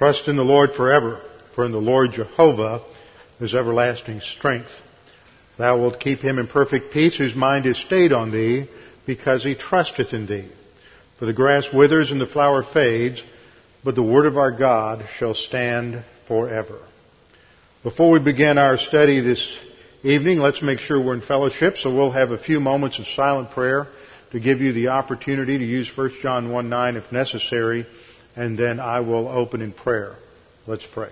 Trust in the Lord forever, for in the Lord Jehovah is everlasting strength. Thou wilt keep him in perfect peace whose mind is stayed on thee, because he trusteth in thee. For the grass withers and the flower fades, but the word of our God shall stand forever. Before we begin our study this evening, let's make sure we're in fellowship, so we'll have a few moments of silent prayer to give you the opportunity to use 1 John 1 9 if necessary, and then I will open in prayer. Let's pray.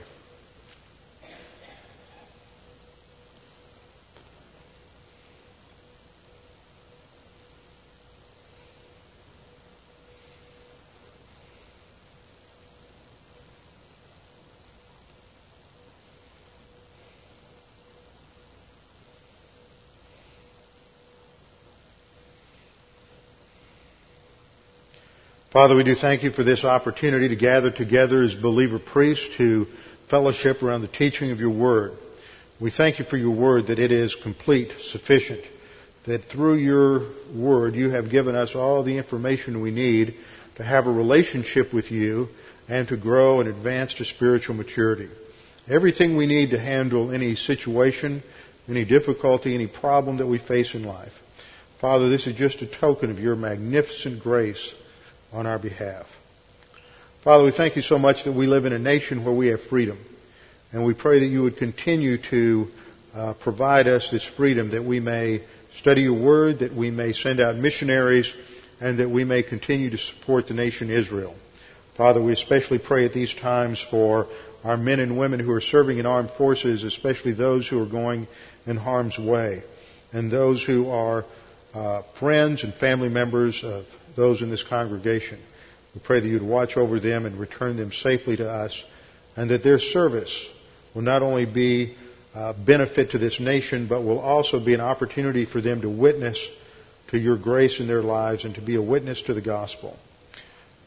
Father, we do thank you for this opportunity to gather together as believer priests to fellowship around the teaching of your word. We thank you for your word that it is complete, sufficient, that through your word you have given us all the information we need to have a relationship with you and to grow and advance to spiritual maturity. Everything we need to handle any situation, any difficulty, any problem that we face in life. Father, this is just a token of your magnificent grace on our behalf. Father, we thank you so much that we live in a nation where we have freedom. And we pray that you would continue to uh, provide us this freedom that we may study your word, that we may send out missionaries, and that we may continue to support the nation Israel. Father, we especially pray at these times for our men and women who are serving in armed forces, especially those who are going in harm's way, and those who are uh, friends and family members of those in this congregation. We pray that you'd watch over them and return them safely to us, and that their service will not only be a benefit to this nation, but will also be an opportunity for them to witness to your grace in their lives and to be a witness to the gospel.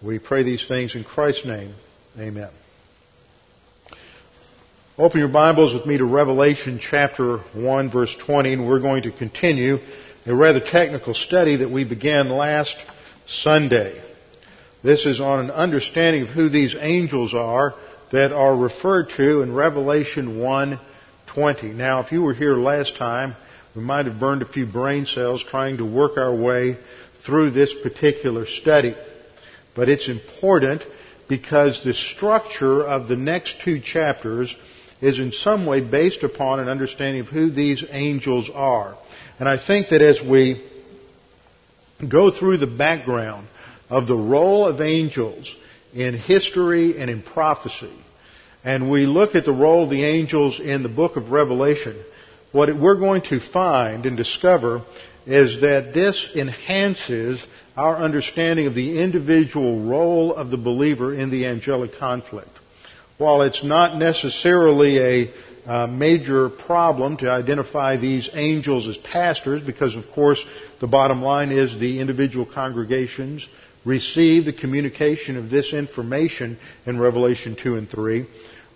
We pray these things in Christ's name. Amen. Open your Bibles with me to Revelation chapter 1 verse 20 and we're going to continue a rather technical study that we began last Sunday. This is on an understanding of who these angels are that are referred to in Revelation 1:20. Now, if you were here last time, we might have burned a few brain cells trying to work our way through this particular study. But it's important because the structure of the next two chapters is in some way based upon an understanding of who these angels are. And I think that as we go through the background of the role of angels in history and in prophecy, and we look at the role of the angels in the book of Revelation, what we're going to find and discover is that this enhances our understanding of the individual role of the believer in the angelic conflict. While it's not necessarily a uh, major problem to identify these angels as pastors because, of course, the bottom line is the individual congregations receive the communication of this information in Revelation 2 and 3.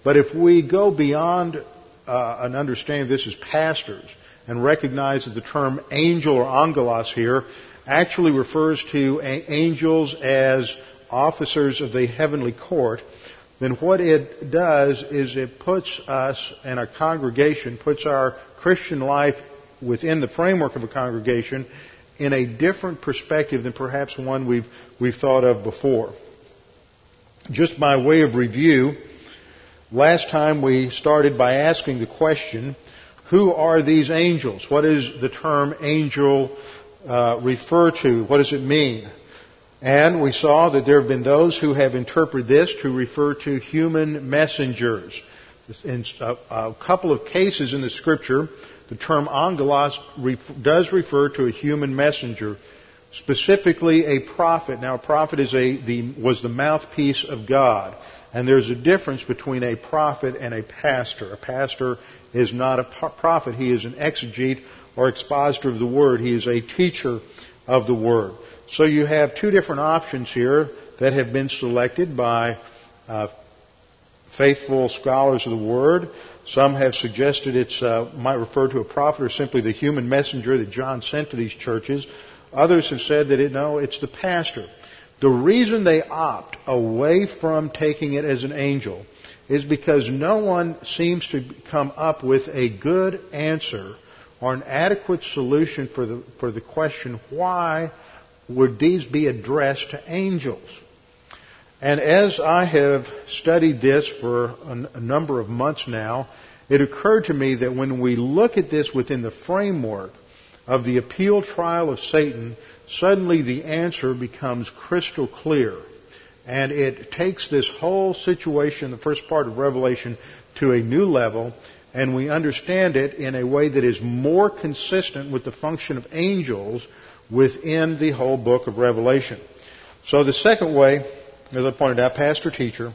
But if we go beyond uh, an understanding of this as pastors and recognize that the term angel or angelos here actually refers to angels as officers of the heavenly court, then what it does is it puts us and our congregation, puts our Christian life within the framework of a congregation in a different perspective than perhaps one we've, we've thought of before. Just by way of review, last time we started by asking the question, who are these angels? What does the term angel uh, refer to? What does it mean? And we saw that there have been those who have interpreted this to refer to human messengers. In uh, a, couple of cases in the scripture, the term angelos does refer to a human messenger, specifically a prophet. Now, a prophet is a, the, was the mouthpiece of God. And there's a difference between a prophet and a pastor. A pastor is not a prophet. He is an exegete or expositor of the Word. He is a teacher of the Word. So you have two different options here that have been selected by uh, faithful scholars of the Word. Some have suggested it uh, might refer to a prophet or simply the human messenger that John sent to these churches. Others have said that it, no, it's the pastor. The reason they opt away from taking it as an angel is because no one seems to come up with a good answer or an adequate solution for the, for the question, why would these be addressed to angels? And as I have studied this for a, number of months now, it occurred to me that when we look at this within the framework of the appeal trial of Satan, suddenly the answer becomes crystal clear. And it takes this whole situation, the first part of Revelation, to a new level, and we understand it in a way that is more consistent with the function of angels within the whole book of Revelation. So the second way, as I pointed out, pastor teacher,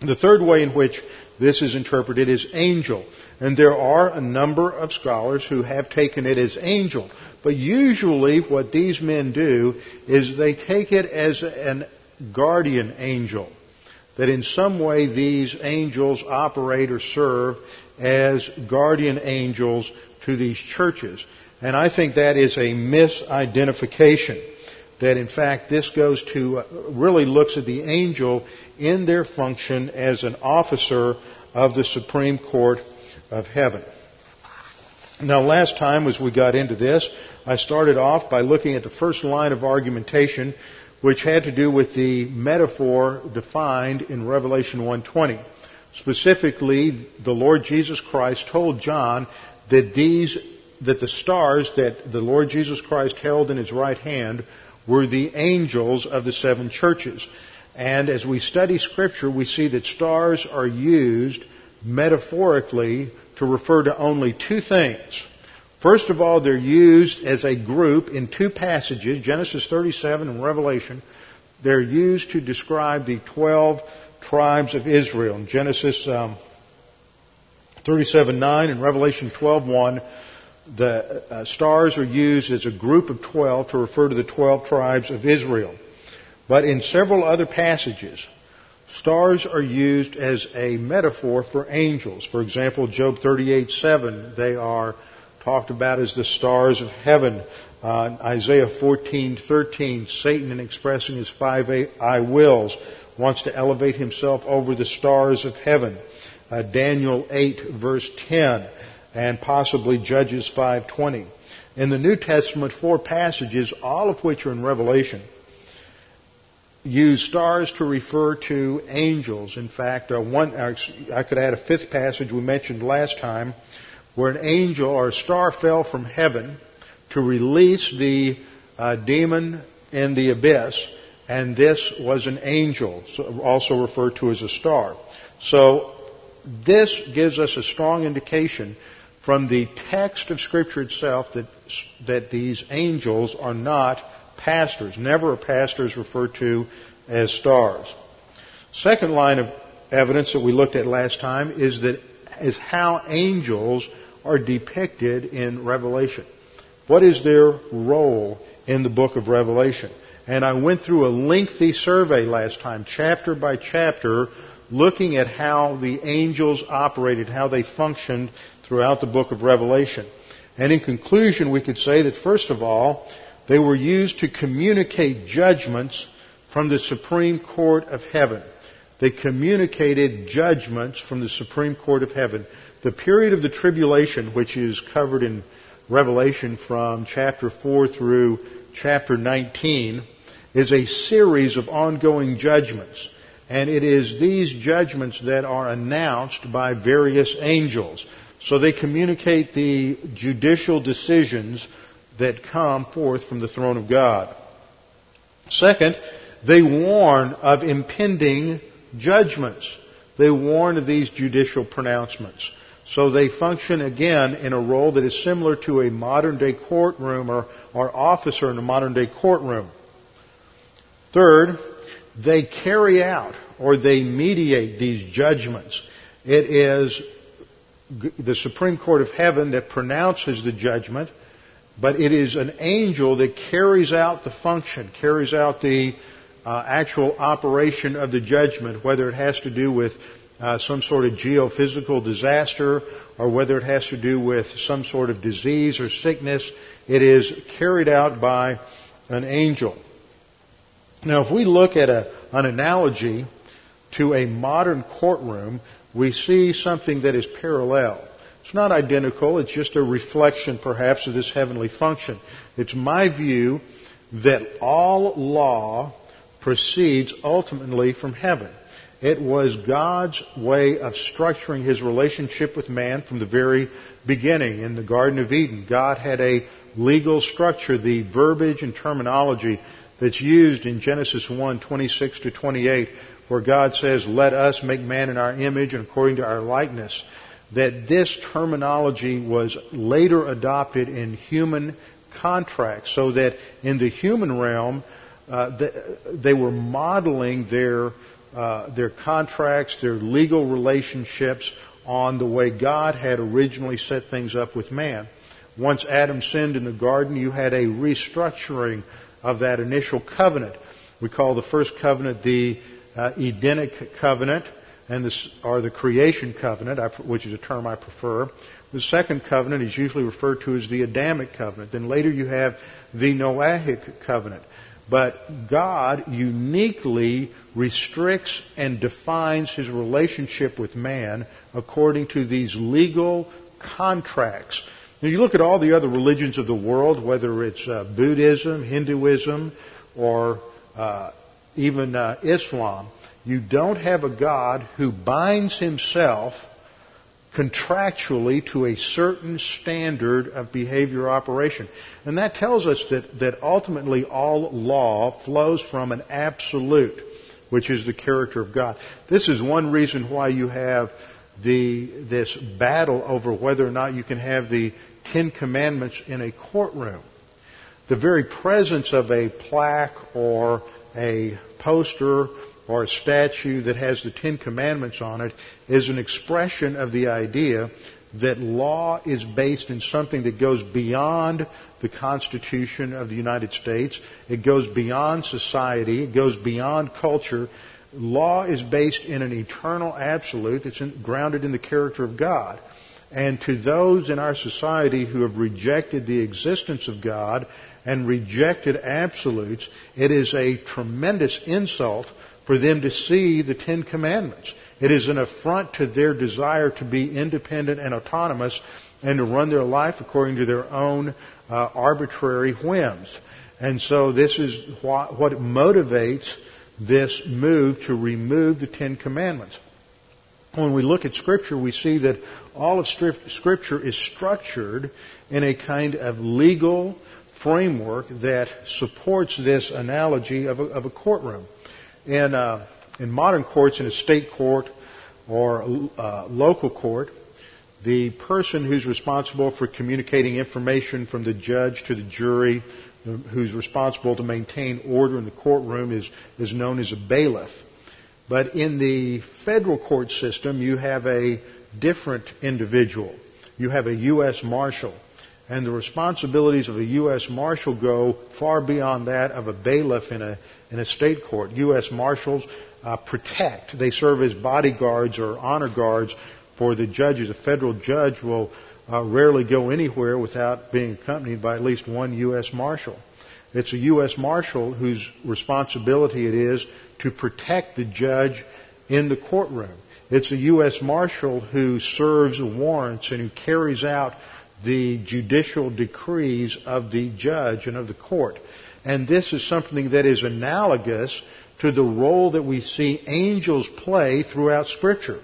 the third way in which this is interpreted is angel. And there are a number of scholars who have taken it as angel. But usually what these men do is they take it as an guardian angel. That in some way these angels operate or serve as guardian angels to these churches. And I think that is a misidentification. That in fact this goes to, uh, really looks at the angel in their function as an officer of the Supreme Court of Heaven. Now last time as we got into this, I started off by looking at the first line of argumentation which had to do with the metaphor defined in Revelation 1:20. Specifically, the Lord Jesus Christ told John that these that the stars that the Lord Jesus Christ held in his right hand were the angels of the seven churches. And as we study scripture, we see that stars are used metaphorically to refer to only two things. First of all, they're used as a group in two passages, Genesis 37 and Revelation. They're used to describe the 12 tribes of Israel. In Genesis um, 37:9 and Revelation 12:1, the uh, stars are used as a group of 12 to refer to the 12 tribes of Israel. But in several other passages, stars are used as a metaphor for angels. For example, Job 38:7, they are talked about as the stars of heaven. Uh, Isaiah 14:13, Satan, in expressing his five I wills, wants to elevate himself over the stars of heaven. Uh, Daniel 8 verse 10, and possibly Judges 5:20. In the New Testament, four passages, all of which are in Revelation, use stars to refer to angels. In fact, uh, one, I could add a fifth passage we mentioned last time where an angel or a star fell from heaven to release the uh, demon in the abyss, and this was an angel, also referred to as a star. So this gives us a strong indication from the text of Scripture itself that, that these angels are not pastors. Never are pastors referred to as stars. Second line of evidence that we looked at last time is that is how angels are depicted in Revelation. What is their role in the book of Revelation? And I went through a lengthy survey last time, chapter by chapter, looking at how the angels operated, how they functioned throughout the book of Revelation. And in conclusion, we could say that first of all, they were used to communicate judgments from the Supreme Court of Heaven. They communicated judgments from the Supreme Court of Heaven. The period of the tribulation, which is covered in Revelation from chapter 4 through chapter 19, is a series of ongoing judgments. And it is these judgments that are announced by various angels. So they communicate the judicial decisions that come forth from the throne of God. Second, they warn of impending judgments. They warn of these judicial pronouncements. So they function again in a role that is similar to a modern day courtroom or, or officer in a modern day courtroom. Third, they carry out or they mediate these judgments. It is the Supreme Court of Heaven that pronounces the judgment, but it is an angel that carries out the function, carries out the uh, actual operation of the judgment, whether it has to do with uh, some sort of geophysical disaster or whether it has to do with some sort of disease or sickness, it is carried out by an angel. Now, if we look at a, an analogy to a modern courtroom, we see something that is parallel. It's not identical, it's just a reflection perhaps of this heavenly function. It's my view that all law proceeds ultimately from heaven. It was God's way of structuring his relationship with man from the very beginning in the Garden of Eden. God had a legal structure, the verbiage and terminology that's used in Genesis 1, 26 to 28, where God says, let us make man in our image and according to our likeness, that this terminology was later adopted in human contracts so that in the human realm, uh, they were modeling their uh, their contracts, their legal relationships on the way God had originally set things up with man. Once Adam sinned in the garden, you had a restructuring of that initial covenant. We call the first covenant the uh, Edenic covenant, and this, or the creation covenant, which is a term I prefer. The second covenant is usually referred to as the Adamic covenant. Then later you have the Noahic covenant. But God uniquely restricts and defines his relationship with man according to these legal contracts. Now you look at all the other religions of the world, whether it's uh, Buddhism, Hinduism, or uh, even uh, Islam, you don't have a God who binds himself contractually to a certain standard of behavior operation. And that tells us that, that ultimately all law flows from an absolute, which is the character of God. This is one reason why you have the, this battle over whether or not you can have the Ten Commandments in a courtroom. The very presence of a plaque or a poster or a statue that has the Ten Commandments on it is an expression of the idea that law is based in something that goes beyond the Constitution of the United States. It goes beyond society. It goes beyond culture. Law is based in an eternal absolute that's in, grounded in the character of God. And to those in our society who have rejected the existence of God and rejected absolutes, it is a tremendous insult for them to see the Ten Commandments. It is an affront to their desire to be independent and autonomous and to run their life according to their own uh, arbitrary whims. And so this is what, what motivates this move to remove the Ten Commandments. When we look at Scripture, we see that all of Scripture is structured in a kind of legal framework that supports this analogy of a, of a courtroom in, uh, in modern courts, in a state court or uh, local court, the person who's responsible for communicating information from the judge to the jury, who's responsible to maintain order in the courtroom, is, is known as a bailiff. But in the federal court system, you have a different individual. You have a U.S. Marshal and the responsibilities of a U.S. Marshal go far beyond that of a bailiff in a, in a state court. U.S. Marshals uh, protect. They serve as bodyguards or honor guards for the judges. A federal judge will uh, rarely go anywhere without being accompanied by at least one U.S. Marshal. It's a U.S. Marshal whose responsibility it is to protect the judge in the courtroom. It's a U.S. Marshal who serves warrants and who carries out the judicial decrees of the judge and of the court. And this is something that is analogous to the role that we see angels play throughout Scripture.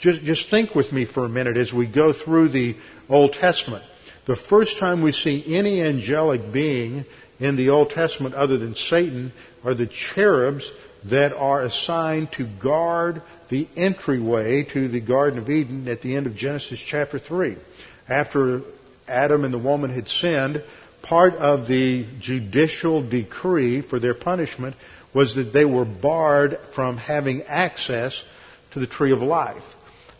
Just, just think with me for a minute as we go through the Old Testament. The first time we see any angelic being in the Old Testament other than Satan are the cherubs that are assigned to guard the entryway to the Garden of Eden at the end of Genesis chapter 3. After Adam and the woman had sinned, part of the judicial decree for their punishment was that they were barred from having access to the tree of life.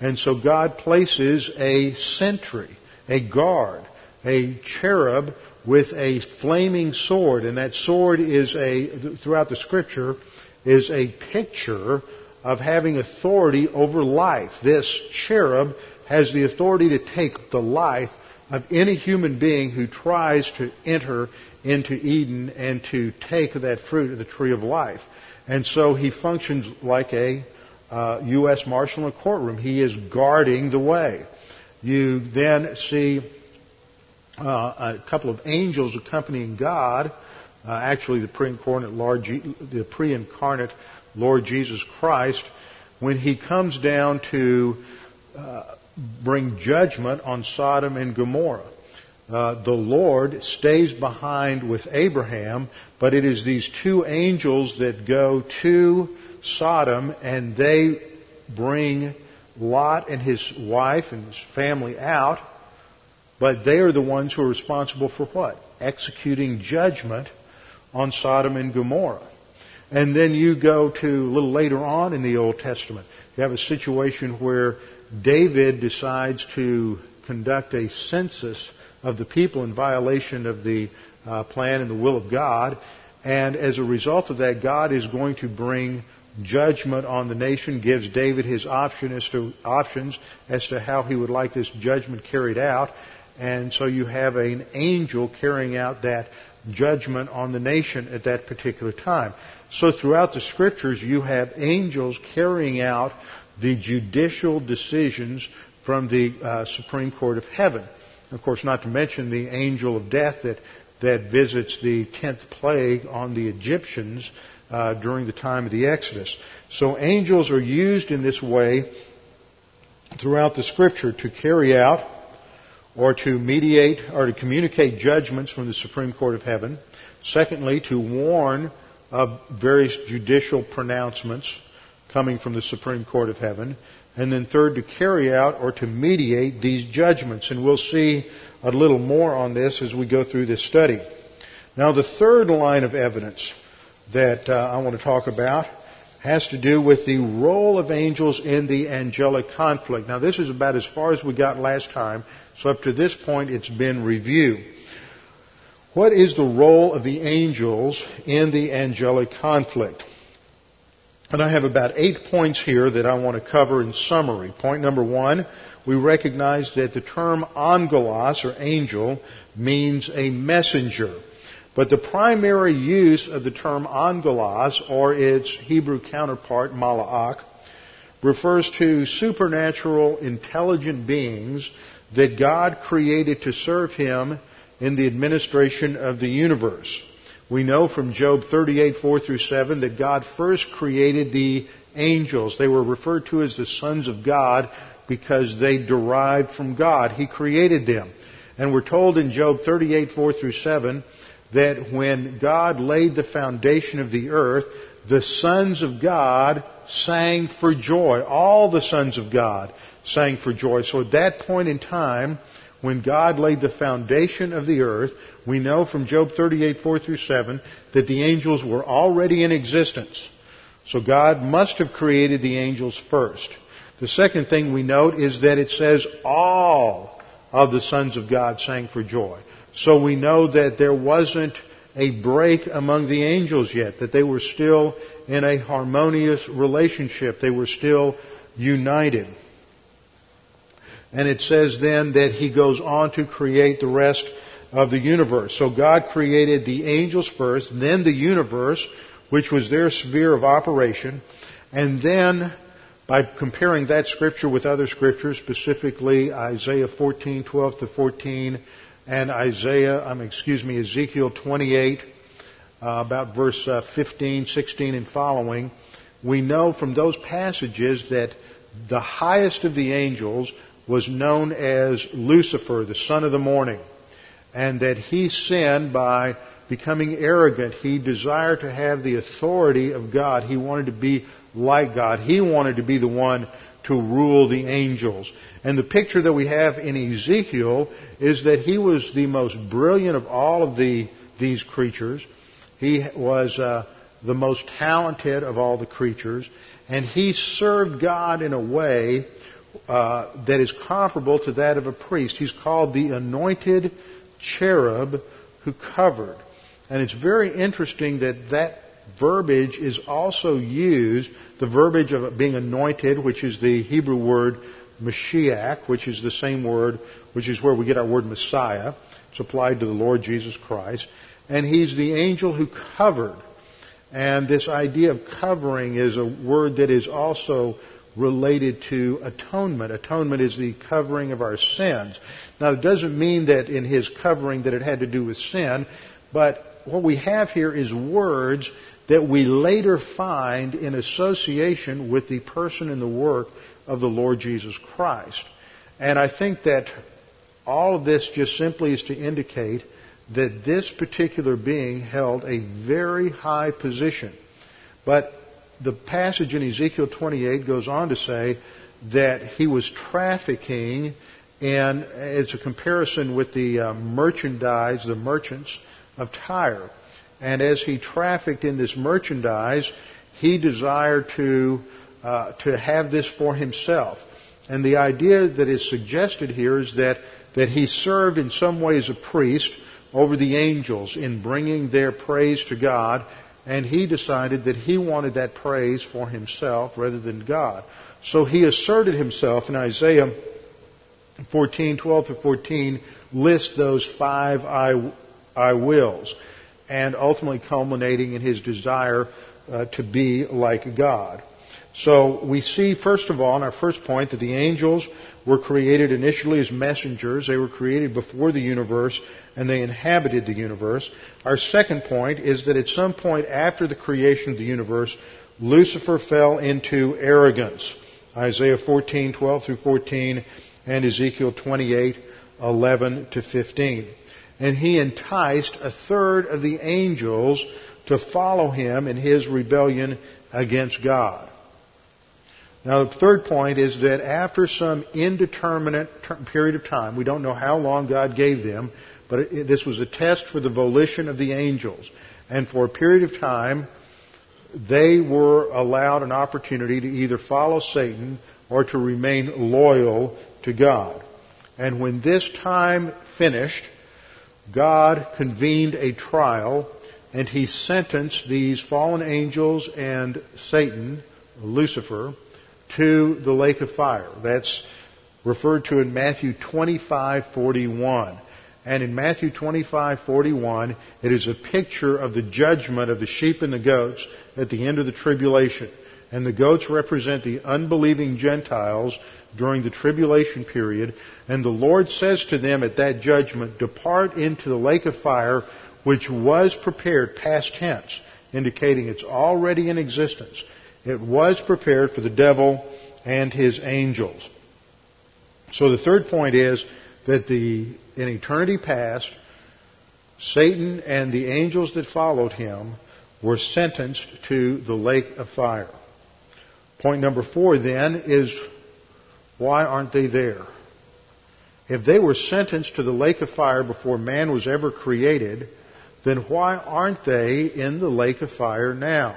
And so God places a sentry, a guard, a cherub with a flaming sword. And that sword is a, throughout the scripture, is a picture of having authority over life. This cherub has the authority to take the life of any human being who tries to enter into Eden and to take that fruit of the tree of life. And so he functions like a uh, U.S. Marshal in a courtroom. He is guarding the way. You then see uh, a couple of angels accompanying God, uh, actually the pre-incarnate Lord, the pre-incarnate Lord Jesus Christ, when he comes down to uh, bring judgment on Sodom and Gomorrah. Uh, the Lord stays behind with Abraham, but it is these two angels that go to Sodom and they bring Lot and his wife and his family out, but they are the ones who are responsible for what? Executing judgment on Sodom and Gomorrah. And then you go to a little later on in the Old Testament. You have a situation where David decides to conduct a census of the people in violation of the uh, plan and the will of God. And as a result of that, God is going to bring judgment on the nation, gives David his option as to, options as to how he would like this judgment carried out. And so you have an angel carrying out that judgment on the nation at that particular time. So throughout the scriptures, you have angels carrying out the judicial decisions from the uh, Supreme Court of Heaven. Of course, not to mention the angel of death that, that visits the tenth plague on the Egyptians uh, during the time of the Exodus. So angels are used in this way throughout the Scripture to carry out or to mediate or to communicate judgments from the Supreme Court of Heaven. Secondly, to warn of various judicial pronouncements coming from the Supreme Court of Heaven. And then third, to carry out or to mediate these judgments. And we'll see a little more on this as we go through this study. Now, the third line of evidence that uh, I want to talk about has to do with the role of angels in the angelic conflict. Now, this is about as far as we got last time, so up to this point, it's been review. What is the role of the angels in the angelic conflict? And I have about eight points here that I want to cover in summary. Point number one, we recognize that the term angelos, or angel, means a messenger. But the primary use of the term angelos, or its Hebrew counterpart, mala'ach, refers to supernatural intelligent beings that God created to serve Him in the administration of the universe. We know from Job 38, 4 through 7 that God first created the angels. They were referred to as the sons of God because they derived from God. He created them. And we're told in Job 38, 4 through 7 that when God laid the foundation of the earth, the sons of God sang for joy. All the sons of God sang for joy. So at that point in time, when God laid the foundation of the earth, we know from Job 38, 4 through 7, that the angels were already in existence. So God must have created the angels first. The second thing we note is that it says all of the sons of God sang for joy. So we know that there wasn't a break among the angels yet, that they were still in a harmonious relationship. They were still united. And it says then that he goes on to create the rest of the universe. So God created the angels first, then the universe, which was their sphere of operation, and then by comparing that scripture with other scriptures, specifically Isaiah 14, 12 to 14, and Isaiah, um, excuse me, Ezekiel 28, uh, about verse uh, 15, 16, and following, we know from those passages that the highest of the angels was known as Lucifer, the son of the morning, and that he sinned by becoming arrogant. He desired to have the authority of God. He wanted to be like God. He wanted to be the one to rule the angels. And the picture that we have in Ezekiel is that he was the most brilliant of all of the, these creatures. He was uh, the most talented of all the creatures. And he served God in a way uh, that is comparable to that of a priest. He's called the anointed cherub who covered. And it's very interesting that that verbiage is also used, the verbiage of being anointed, which is the Hebrew word Mashiach, which is the same word, which is where we get our word Messiah. It's applied to the Lord Jesus Christ. And he's the angel who covered. And this idea of covering is a word that is also related to atonement. Atonement is the covering of our sins. Now, it doesn't mean that in his covering that it had to do with sin, but what we have here is words that we later find in association with the person and the work of the Lord Jesus Christ. And I think that all of this just simply is to indicate that this particular being held a very high position. But the passage in Ezekiel 28 goes on to say that he was trafficking, and it's a comparison with the uh, merchandise, the merchants of Tyre. And as he trafficked in this merchandise, he desired to, uh, to have this for himself. And the idea that is suggested here is that, that he served in some way as a priest over the angels in bringing their praise to God, and he decided that he wanted that praise for himself rather than God. So he asserted himself in Isaiah 14, 12 to 14, lists those five I, I wills, and ultimately culminating in his desire uh, to be like God. So we see, first of all, in our first point, that the angels were created initially as messengers. They were created before the universe and they inhabited the universe. Our second point is that at some point after the creation of the universe, Lucifer fell into arrogance. Isaiah 14, 12 through 14 and Ezekiel 28, 11 to 15. And he enticed a third of the angels to follow him in his rebellion against God. Now, the third point is that after some indeterminate period of time, we don't know how long God gave them, but it, this was a test for the volition of the angels. And for a period of time, they were allowed an opportunity to either follow Satan or to remain loyal to God. And when this time finished, God convened a trial and he sentenced these fallen angels and Satan, Lucifer, to the lake of fire. That's referred to in Matthew 25:41. And in Matthew 25:41, it is a picture of the judgment of the sheep and the goats at the end of the tribulation. And the goats represent the unbelieving Gentiles during the tribulation period. And the Lord says to them at that judgment, Depart into the lake of fire, which was prepared past tense, indicating it's already in existence. It was prepared for the devil and his angels. So the third point is that the, in eternity past, Satan and the angels that followed him were sentenced to the lake of fire. Point number four then is why aren't they there? If they were sentenced to the lake of fire before man was ever created, then why aren't they in the lake of fire now?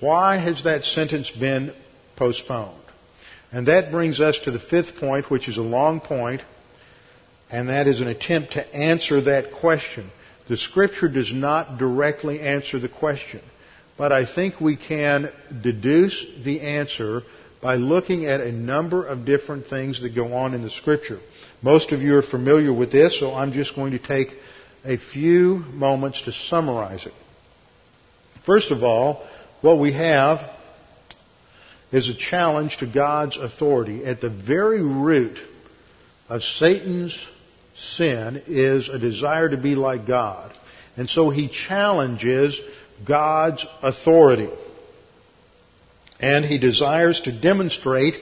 Why has that sentence been postponed? And that brings us to the fifth point, which is a long point, and that is an attempt to answer that question. The scripture does not directly answer the question, but I think we can deduce the answer by looking at a number of different things that go on in the scripture. Most of you are familiar with this, so I'm just going to take a few moments to summarize it. First of all, what we have is a challenge to God's authority. At the very root of Satan's sin is a desire to be like God. And so he challenges God's authority. And he desires to demonstrate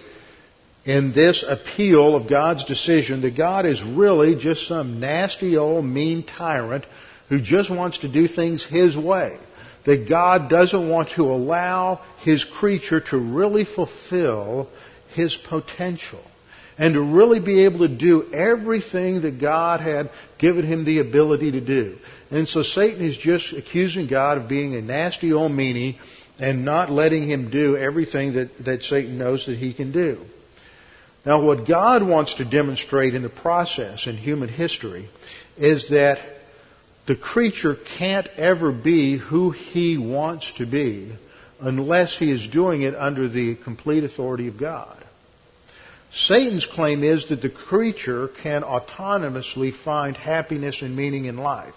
in this appeal of God's decision that God is really just some nasty old mean tyrant who just wants to do things his way that God doesn't want to allow His creature to really fulfill His potential and to really be able to do everything that God had given him the ability to do. And so Satan is just accusing God of being a nasty old meanie and not letting him do everything that, that Satan knows that he can do. Now what God wants to demonstrate in the process in human history is that the creature can't ever be who he wants to be unless he is doing it under the complete authority of God. Satan's claim is that the creature can autonomously find happiness and meaning in life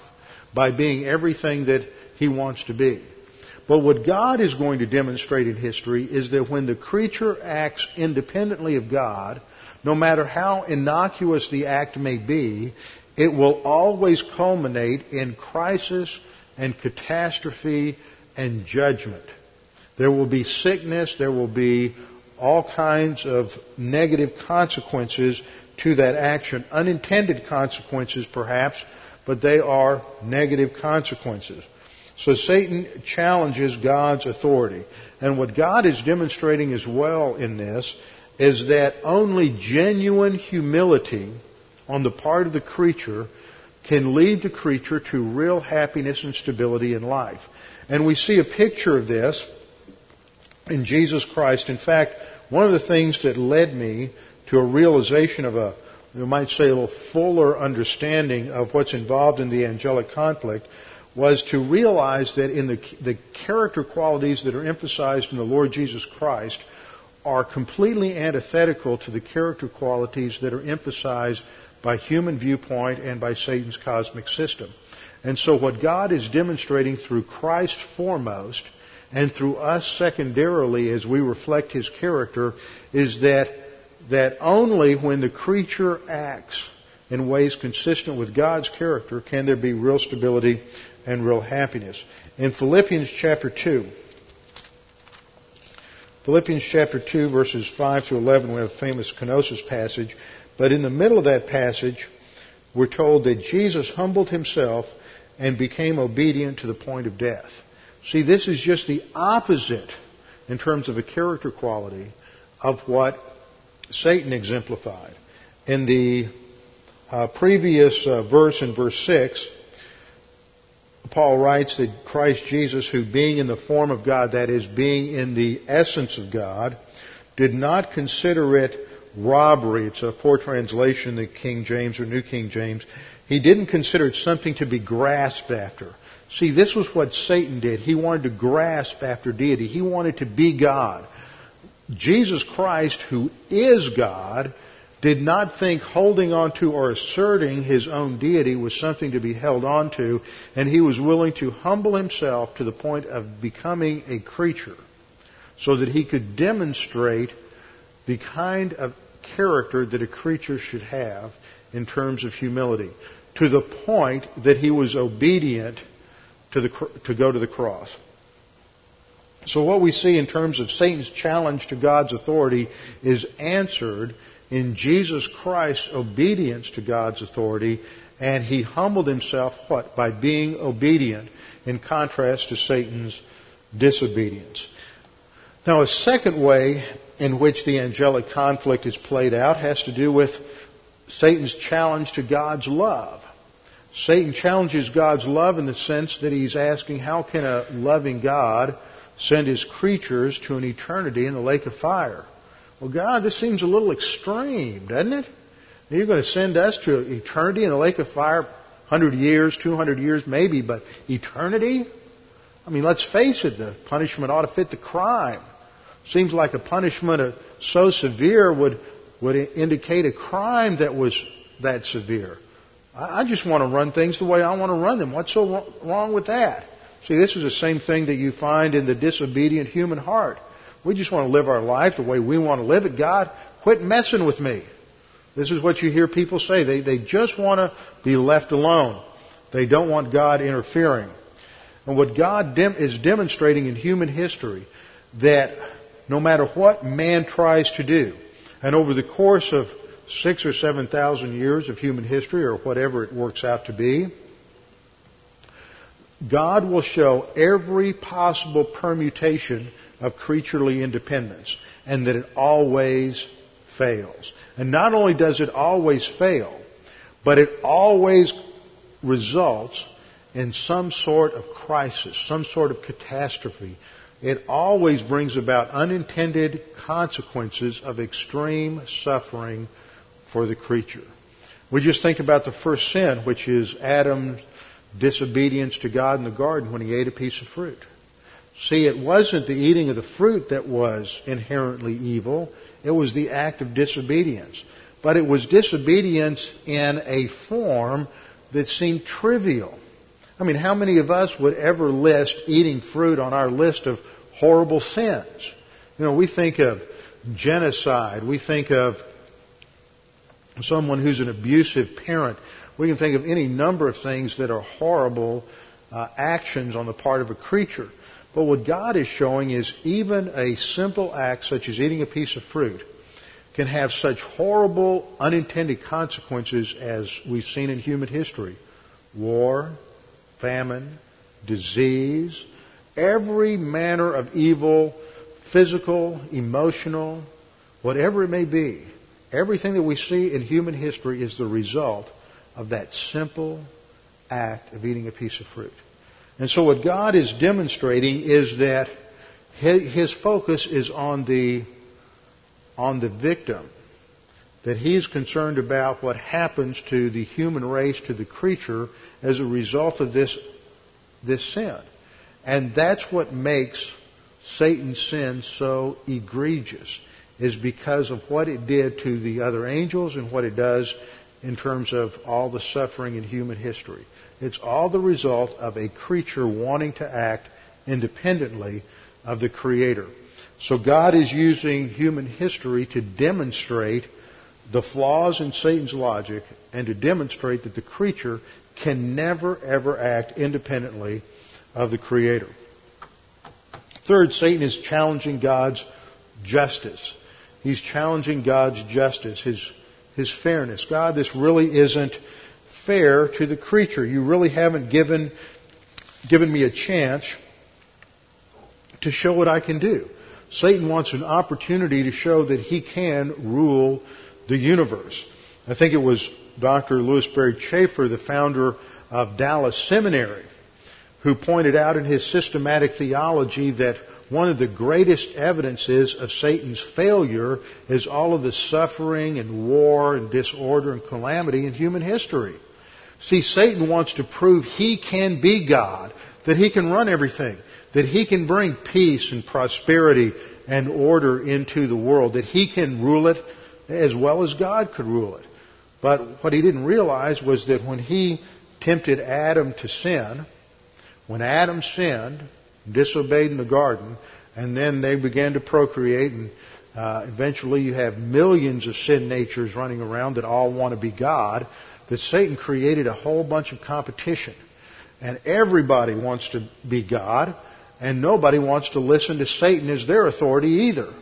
by being everything that he wants to be. But what God is going to demonstrate in history is that when the creature acts independently of God, no matter how innocuous the act may be, it will always culminate in crisis and catastrophe and judgment. There will be sickness, there will be all kinds of negative consequences to that action. Unintended consequences, perhaps, but they are negative consequences. So Satan challenges God's authority. And what God is demonstrating as well in this is that only genuine humility on the part of the creature can lead the creature to real happiness and stability in life. And we see a picture of this in Jesus Christ. In fact, one of the things that led me to a realization of a, you might say, a little fuller understanding of what's involved in the angelic conflict was to realize that in the, the character qualities that are emphasized in the Lord Jesus Christ are completely antithetical to the character qualities that are emphasized by human viewpoint and by Satan's cosmic system. And so what God is demonstrating through Christ foremost and through us secondarily as we reflect His character is that, that only when the creature acts in ways consistent with God's character can there be real stability and real happiness. In Philippians chapter 2, Philippians chapter 2 verses 5 to 11 we have a famous kenosis passage, but in the middle of that passage we're told that Jesus humbled himself and became obedient to the point of death. See, this is just the opposite in terms of a character quality of what Satan exemplified. In the uh, previous uh, verse, in verse 6, Paul writes that Christ Jesus, who being in the form of God, that is, being in the essence of God, did not consider it robbery. It's a poor translation, the King James or New King James. He didn't consider it something to be grasped after. See, this was what Satan did. He wanted to grasp after deity. He wanted to be God. Jesus Christ, who is God, did not think holding on to or asserting his own deity was something to be held on to, and he was willing to humble himself to the point of becoming a creature so that he could demonstrate the kind of character that a creature should have in terms of humility, to the point that he was obedient to, the, to go to the cross. So what we see in terms of Satan's challenge to God's authority is answered in Jesus Christ's obedience to God's authority, and he humbled himself, what? By being obedient, in contrast to Satan's disobedience. Now, a second way in which the angelic conflict is played out has to do with Satan's challenge to God's love. Satan challenges God's love in the sense that he's asking, how can a loving God send his creatures to an eternity in the lake of fire? Well, God, this seems a little extreme, doesn't it? You're going to send us to eternity in the lake of fire, 100 years, 200 years, maybe, but eternity? I mean, let's face it, the punishment ought to fit the crime. Seems like a punishment so severe would, would indicate a crime that was that severe. I just want to run things the way I want to run them. What's so wrong with that? See, this is the same thing that you find in the disobedient human heart. We just want to live our life the way we want to live it. God, quit messing with me. This is what you hear people say. They, they just want to be left alone. They don't want God interfering. And what God dem- is demonstrating in human history, that no matter what man tries to do, and over the course of six or seven thousand years of human history, or whatever it works out to be, God will show every possible permutation of creaturely independence, and that it always fails. And not only does it always fail, but it always results in some sort of crisis, some sort of catastrophe. It always brings about unintended consequences of extreme suffering for the creature. We just think about the first sin, which is Adam's disobedience to God in the garden when he ate a piece of fruit. See, it wasn't the eating of the fruit that was inherently evil. It was the act of disobedience. But it was disobedience in a form that seemed trivial. I mean, how many of us would ever list eating fruit on our list of horrible sins? You know, we think of genocide. We think of someone who's an abusive parent. We can think of any number of things that are horrible uh, actions on the part of a creature. But what God is showing is even a simple act such as eating a piece of fruit can have such horrible unintended consequences as we've seen in human history. War, famine, disease, every manner of evil, physical, emotional, whatever it may be. Everything that we see in human history is the result of that simple act of eating a piece of fruit. And so what God is demonstrating is that his focus is on the, on the victim. That he's concerned about what happens to the human race, to the creature, as a result of this, this sin. And that's what makes Satan's sin so egregious, is because of what it did to the other angels and what it does in terms of all the suffering in human history. It's all the result of a creature wanting to act independently of the Creator. So God is using human history to demonstrate the flaws in Satan's logic and to demonstrate that the creature can never ever act independently of the Creator. Third, Satan is challenging God's justice. He's challenging God's justice, his, his fairness. God, this really isn't fair to the creature. You really haven't given, given me a chance to show what I can do. Satan wants an opportunity to show that he can rule the universe. I think it was Dr. Lewis Sperry Chafer, the founder of Dallas Seminary, who pointed out in his systematic theology that one of the greatest evidences of Satan's failure is all of the suffering and war and disorder and calamity in human history. See, Satan wants to prove he can be God, that he can run everything, that he can bring peace and prosperity and order into the world, that he can rule it as well as God could rule it. But what he didn't realize was that when he tempted Adam to sin, when Adam sinned, disobeyed in the garden, and then they began to procreate, and uh, eventually you have millions of sin natures running around that all want to be God that Satan created a whole bunch of competition. And everybody wants to be God, and nobody wants to listen to Satan as their authority either.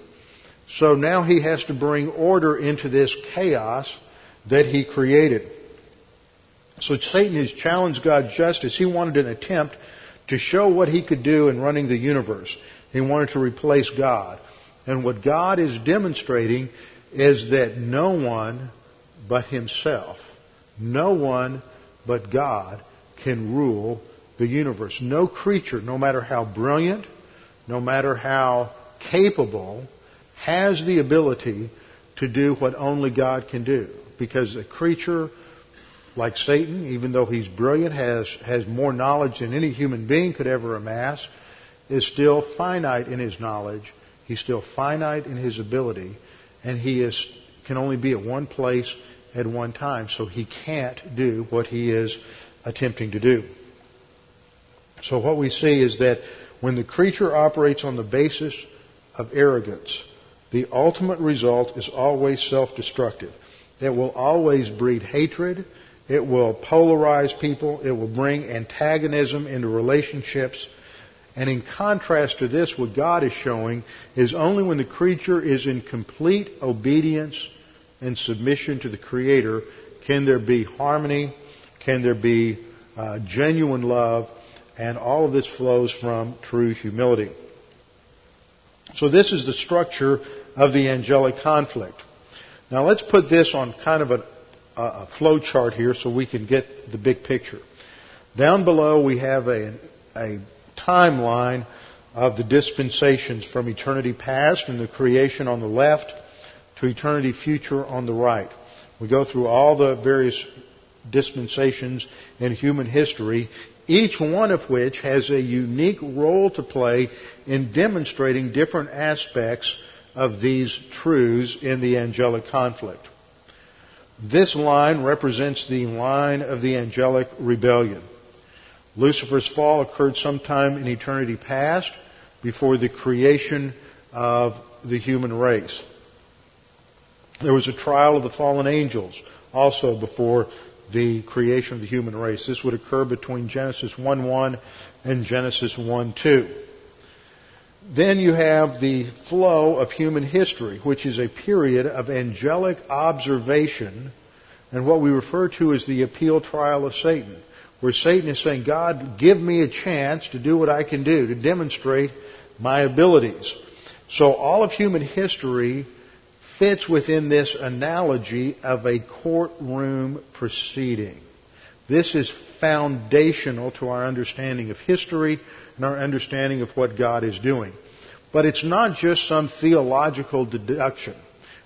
So now he has to bring order into this chaos that he created. So Satan has challenged God's justice. He wanted an attempt to show what he could do in running the universe. He wanted to replace God. And what God is demonstrating is that no one but himself no one but God can rule the universe. No creature, no matter how brilliant, no matter how capable, has the ability to do what only God can do. Because a creature like Satan, even though he's brilliant, has, has more knowledge than any human being could ever amass, is still finite in his knowledge. He's still finite in his ability. And he is, can only be at one place at one time, so he can't do what he is attempting to do. So what we see is that when the creature operates on the basis of arrogance, the ultimate result is always self-destructive. It will always breed hatred. It will polarize people. It will bring antagonism into relationships. And in contrast to this, what God is showing is only when the creature is in complete obedience and submission to the Creator can there be harmony, can there be uh, genuine love, and all of this flows from true humility. So this is the structure of the angelic conflict. Now let's put this on kind of a, a flow chart here so we can get the big picture. Down below we have a, a timeline of the dispensations from eternity past and the creation on the left to eternity future on the right. We go through all the various dispensations in human history, each one of which has a unique role to play in demonstrating different aspects of these truths in the angelic conflict. This line represents the line of the angelic rebellion. Lucifer's fall occurred sometime in eternity past, before the creation of the human race. There was a trial of the fallen angels also before the creation of the human race. This would occur between Genesis 1-1 and Genesis 1-2. Then you have the flow of human history, which is a period of angelic observation and what we refer to as the appeal trial of Satan, where Satan is saying, God, give me a chance to do what I can do, to demonstrate my abilities. So all of human history fits within this analogy of a courtroom proceeding. This is foundational to our understanding of history our understanding of what God is doing. But it's not just some theological deduction.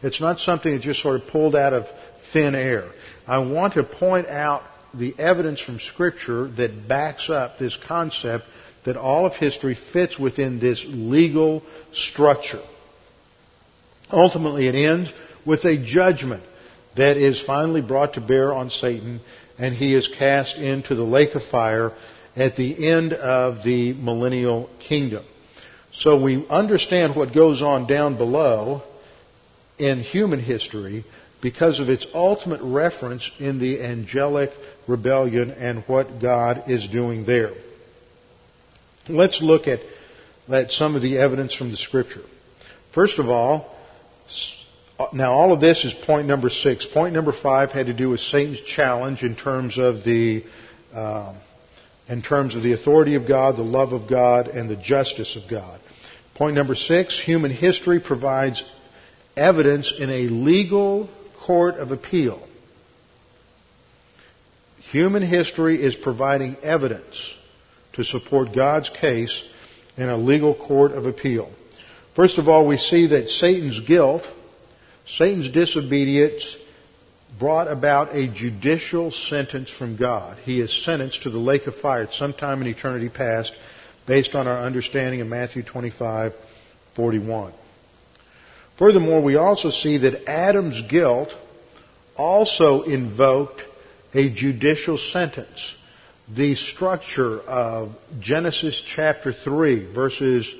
It's not something that just sort of pulled out of thin air. I want to point out the evidence from Scripture that backs up this concept that all of history fits within this legal structure. Ultimately, it ends with a judgment that is finally brought to bear on Satan, and he is cast into the lake of fire at the end of the millennial kingdom. So we understand what goes on down below in human history because of its ultimate reference in the angelic rebellion and what God is doing there. Let's look at, at some of the evidence from the scripture. First of all, now all of this is point number six. Point number five had to do with Satan's challenge in terms of the uh, in terms of the authority of God, the love of God, and the justice of God. Point number six: human history provides evidence in a legal court of appeal. Human history is providing evidence to support God's case in a legal court of appeal. First of all, we see that Satan's guilt, Satan's disobedience, brought about a judicial sentence from God. He is sentenced to the lake of fire at some time in eternity past, based on our understanding of Matthew 25, 41. Furthermore, we also see that Adam's guilt also invoked a judicial sentence. The structure of Genesis chapter 3, verses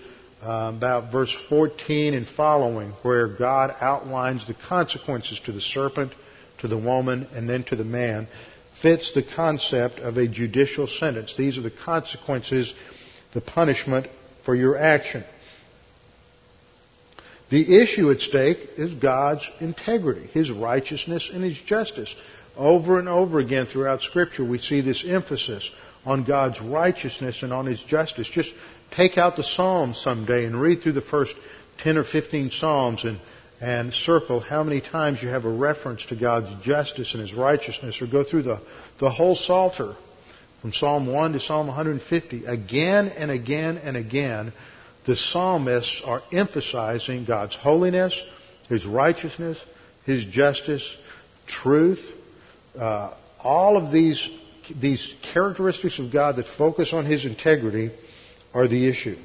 uh, about verse 14 and following, where God outlines the consequences to the serpent, to the woman, and then to the man, fits the concept of a judicial sentence. These are the consequences, the punishment for your action. The issue at stake is God's integrity, His righteousness, and His justice. Over and over again throughout Scripture, we see this emphasis on God's righteousness and on His justice. Just take out the Psalms someday and read through the first 10 or 15 Psalms and, and circle how many times you have a reference to God's justice and His righteousness, or go through the, the whole Psalter from Psalm 1 to Psalm 150. Again and again and again, the psalmists are emphasizing God's holiness, His righteousness, His justice, truth, uh, all of these, these characteristics of God that focus on His integrity are the issue.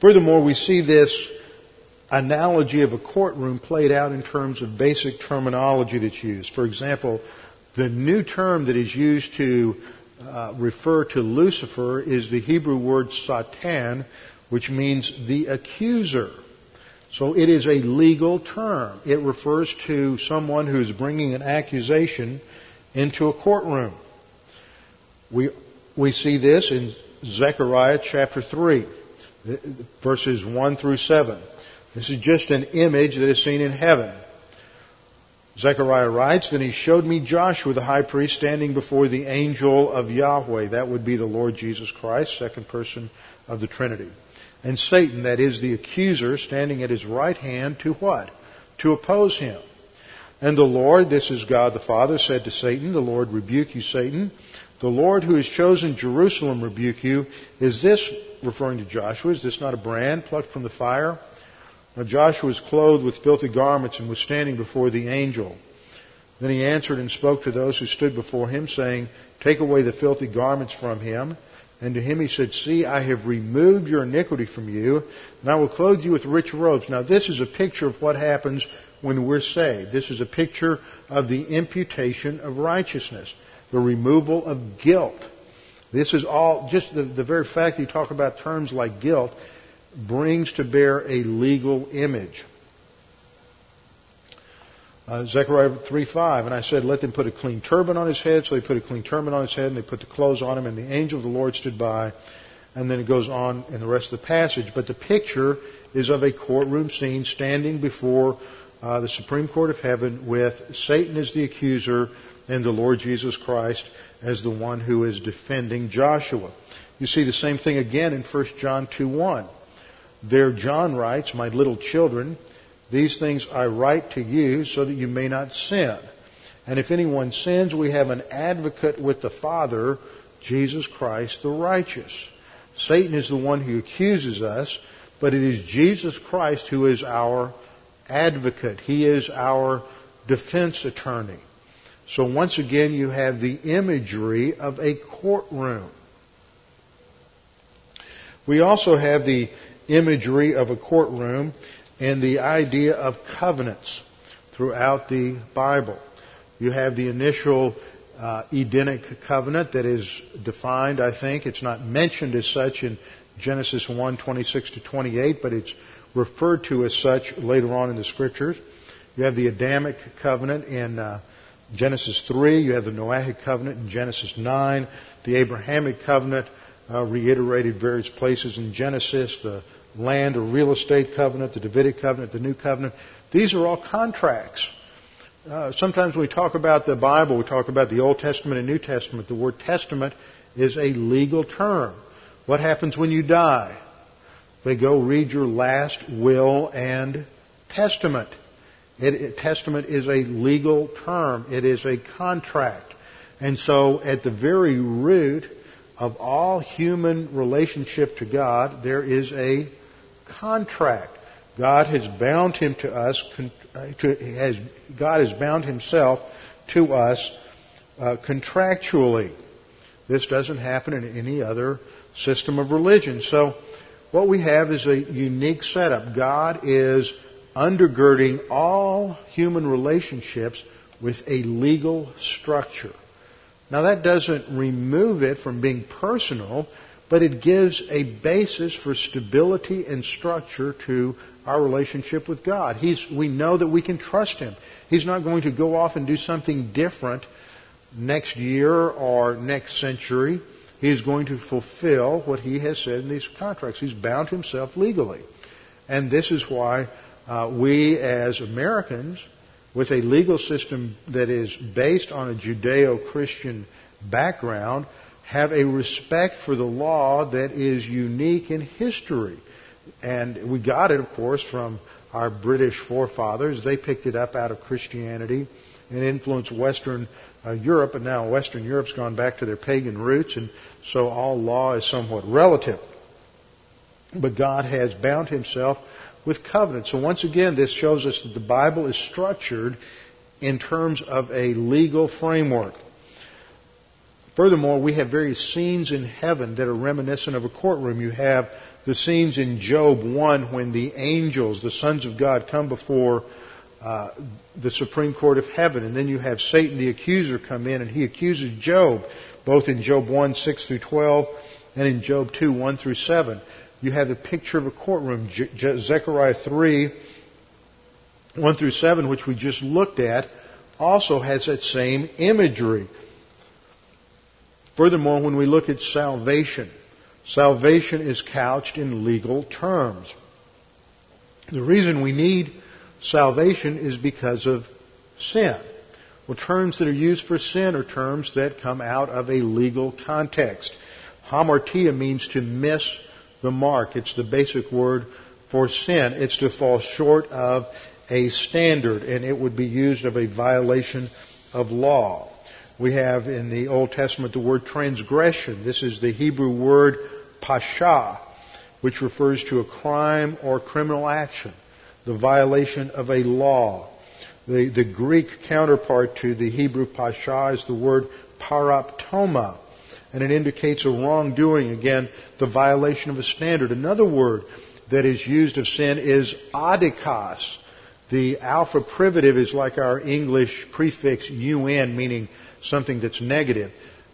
Furthermore, we see this analogy of a courtroom played out in terms of basic terminology that's used. For example, the new term that is used to uh, refer to Lucifer is the Hebrew word satan, which means the accuser. So it is a legal term. It refers to someone who's bringing an accusation into a courtroom. We, we see this in Zechariah chapter 3, verses 1 through 7. This is just an image that is seen in heaven. Zechariah writes, Then he showed me Joshua the high priest standing before the angel of Yahweh. That would be the Lord Jesus Christ, second person of the Trinity. And Satan, that is the accuser, standing at his right hand to what? To oppose him. And the Lord, this is God the Father, said to Satan, The Lord rebuke you, Satan. The Lord who has chosen Jerusalem rebuke you. Is this, referring to Joshua, is this not a brand plucked from the fire? Now Joshua was clothed with filthy garments and was standing before the angel. Then he answered and spoke to those who stood before him, saying, Take away the filthy garments from him. And to him he said, See, I have removed your iniquity from you, and I will clothe you with rich robes. Now this is a picture of what happens when we're saved. This is a picture of the imputation of righteousness. the removal of guilt. This is all, just the, the very fact that you talk about terms like guilt brings to bear a legal image. Uh, Zechariah 3:5, and I said, Let them put a clean turban on his head. So they put a clean turban on his head, and they put the clothes on him, and the angel of the Lord stood by. And then it goes on in the rest of the passage. But the picture is of a courtroom scene standing before uh, the Supreme Court of Heaven with Satan as the accuser and the Lord Jesus Christ as the one who is defending Joshua. You see the same thing again in 1 John 2:1. There John writes, My little children, these things I write to you so that you may not sin. And if anyone sins, we have an advocate with the Father, Jesus Christ the righteous. Satan is the one who accuses us, but it is Jesus Christ who is our advocate. He is our defense attorney. So once again, you have the imagery of a courtroom. We also have the imagery of a courtroom and the idea of covenants throughout the Bible. You have the initial uh, Edenic covenant that is defined, I think. It's not mentioned as such in Genesis 1, 26 to 28, but it's referred to as such later on in the scriptures. You have the Adamic covenant in uh, Genesis 3. You have the Noahic covenant in Genesis 9. The Abrahamic covenant uh, reiterated various places in Genesis. The land or real estate covenant, the Davidic covenant, the new covenant. These are all contracts. Uh, sometimes when we talk about the Bible, we talk about the Old Testament and New Testament. The word testament is a legal term. What happens when you die? They go read your last will and testament. It, it, testament is a legal term. It is a contract. And so at the very root of all human relationship to God, there is a contract. God has bound him to us, uh, has, God has bound himself to us uh, contractually. This doesn't happen in any other system of religion. So, what we have is a unique setup. God is undergirding all human relationships with a legal structure. Now, that doesn't remove it from being personal but it gives a basis for stability and structure to our relationship with God. He's, we know that we can trust Him. He's not going to go off and do something different next year or next century. He is going to fulfill what He has said in these contracts. He's bound Himself legally. And this is why uh, we as Americans, with a legal system that is based on a Judeo-Christian background, have a respect for the law that is unique in history. And we got it, of course, from our British forefathers. They picked it up out of Christianity and influenced Western uh, Europe, and now Western Europe's gone back to their pagan roots, and so all law is somewhat relative. But God has bound himself with covenant. So once again, this shows us that the Bible is structured in terms of a legal framework. Furthermore, we have various scenes in heaven that are reminiscent of a courtroom. You have the scenes in Job 1 when the angels, the sons of God, come before uh, the Supreme Court of Heaven. And then you have Satan, the accuser, come in and he accuses Job, both in Job 1, 6 through 12, and in Job 2, 1 through 7. You have the picture of a courtroom. Je- Zechariah 3, 1 through 7, which we just looked at, also has that same imagery. Furthermore, when we look at salvation, salvation is couched in legal terms. The reason we need salvation is because of sin. Well, terms that are used for sin are terms that come out of a legal context. Hamartia means to miss the mark. It's the basic word for sin. It's to fall short of a standard, and it would be used of a violation of law. We have in the Old Testament the word transgression. This is the Hebrew word pasha, which refers to a crime or criminal action, the violation of a law. The, the Greek counterpart to the Hebrew pasha is the word paraptoma, and it indicates a wrongdoing, again, the violation of a standard. Another word that is used of sin is adikos. The alpha privative is like our English prefix un, meaning something that's negative.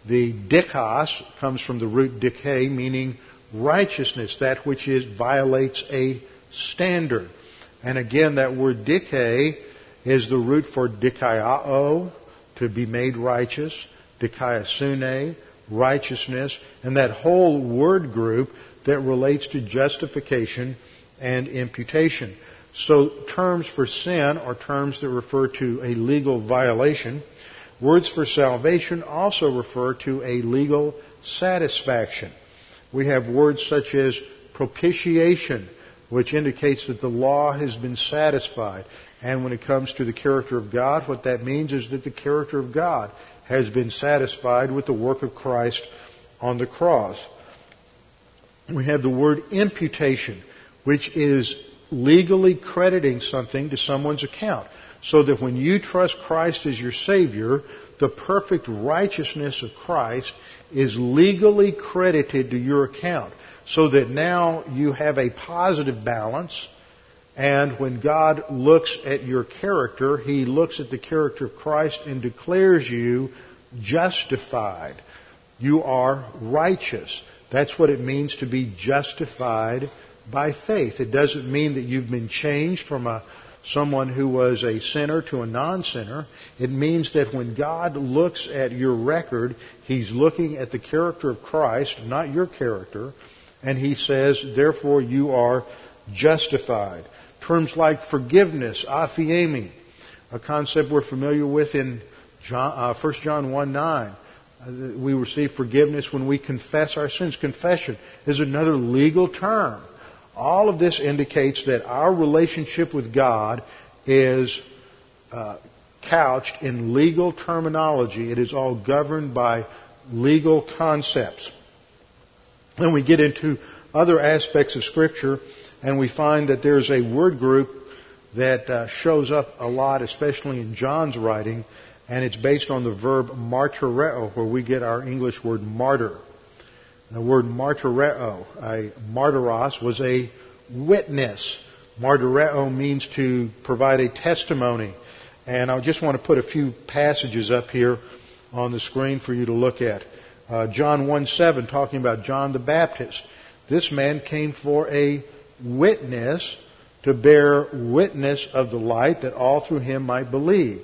The dikos comes from the root dike, meaning righteousness, that which is violates a standard. And again, that word dike is the root for dikaiao, to be made righteous, dikaiosune, righteousness, and that whole word group that relates to justification and imputation. So terms for sin are terms that refer to a legal violation. Words for salvation also refer to a legal satisfaction. We have words such as propitiation, which indicates that the law has been satisfied. And when it comes to the character of God, what that means is that the character of God has been satisfied with the work of Christ on the cross. We have the word imputation, which is legally crediting something to someone's account. So that when you trust Christ as your Savior, the perfect righteousness of Christ is legally credited to your account. So that now you have a positive balance and when God looks at your character, He looks at the character of Christ and declares you justified. You are righteous. That's what it means to be justified by faith. It doesn't mean that you've been changed from a someone who was a sinner to a non-sinner. It means that when God looks at your record, He's looking at the character of Christ, not your character, and He says, therefore you are justified. Terms like forgiveness, aphiemi, a concept we're familiar with in John, uh, 1 John 1 9. Uh, we receive forgiveness when we confess our sins. Confession is another legal term. All of this indicates that our relationship with God is uh, couched in legal terminology. It is all governed by legal concepts. When we get into other aspects of Scripture, and we find that there's a word group that uh, shows up a lot, especially in John's writing, and it's based on the verb martyreo, where we get our English word martyr. The word martyreo, a martyros, was a witness. Martyreo means to provide a testimony. And I just want to put a few passages up here on the screen for you to look at. Uh, John 1 7, talking about John the Baptist. This man came for a witness to bear witness of the light that all through him might believe.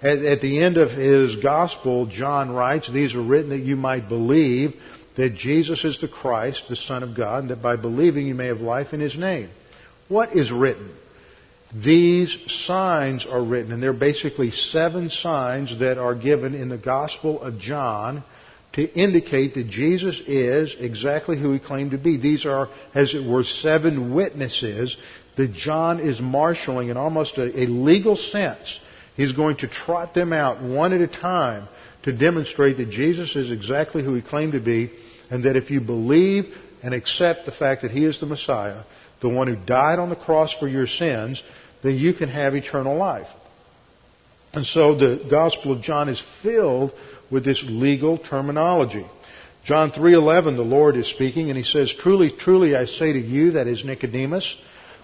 At, at, the end of his gospel, John writes, These are written that you might believe that Jesus is the Christ, the Son of God, and that by believing you may have life in his name. What is written? These signs are written, and they're basically seven signs that are given in the Gospel of John to indicate that Jesus is exactly who he claimed to be. These are, as it were, seven witnesses that John is marshaling in almost a, a legal sense. He's going to trot them out one at a time to demonstrate that Jesus is exactly who he claimed to be, and that if you believe and accept the fact that he is the Messiah, the one who died on the cross for your sins, then you can have eternal life. And so the Gospel of John is filled with this legal terminology. John 3:11 the Lord is speaking and he says, "Truly, truly I say to you that is Nicodemus,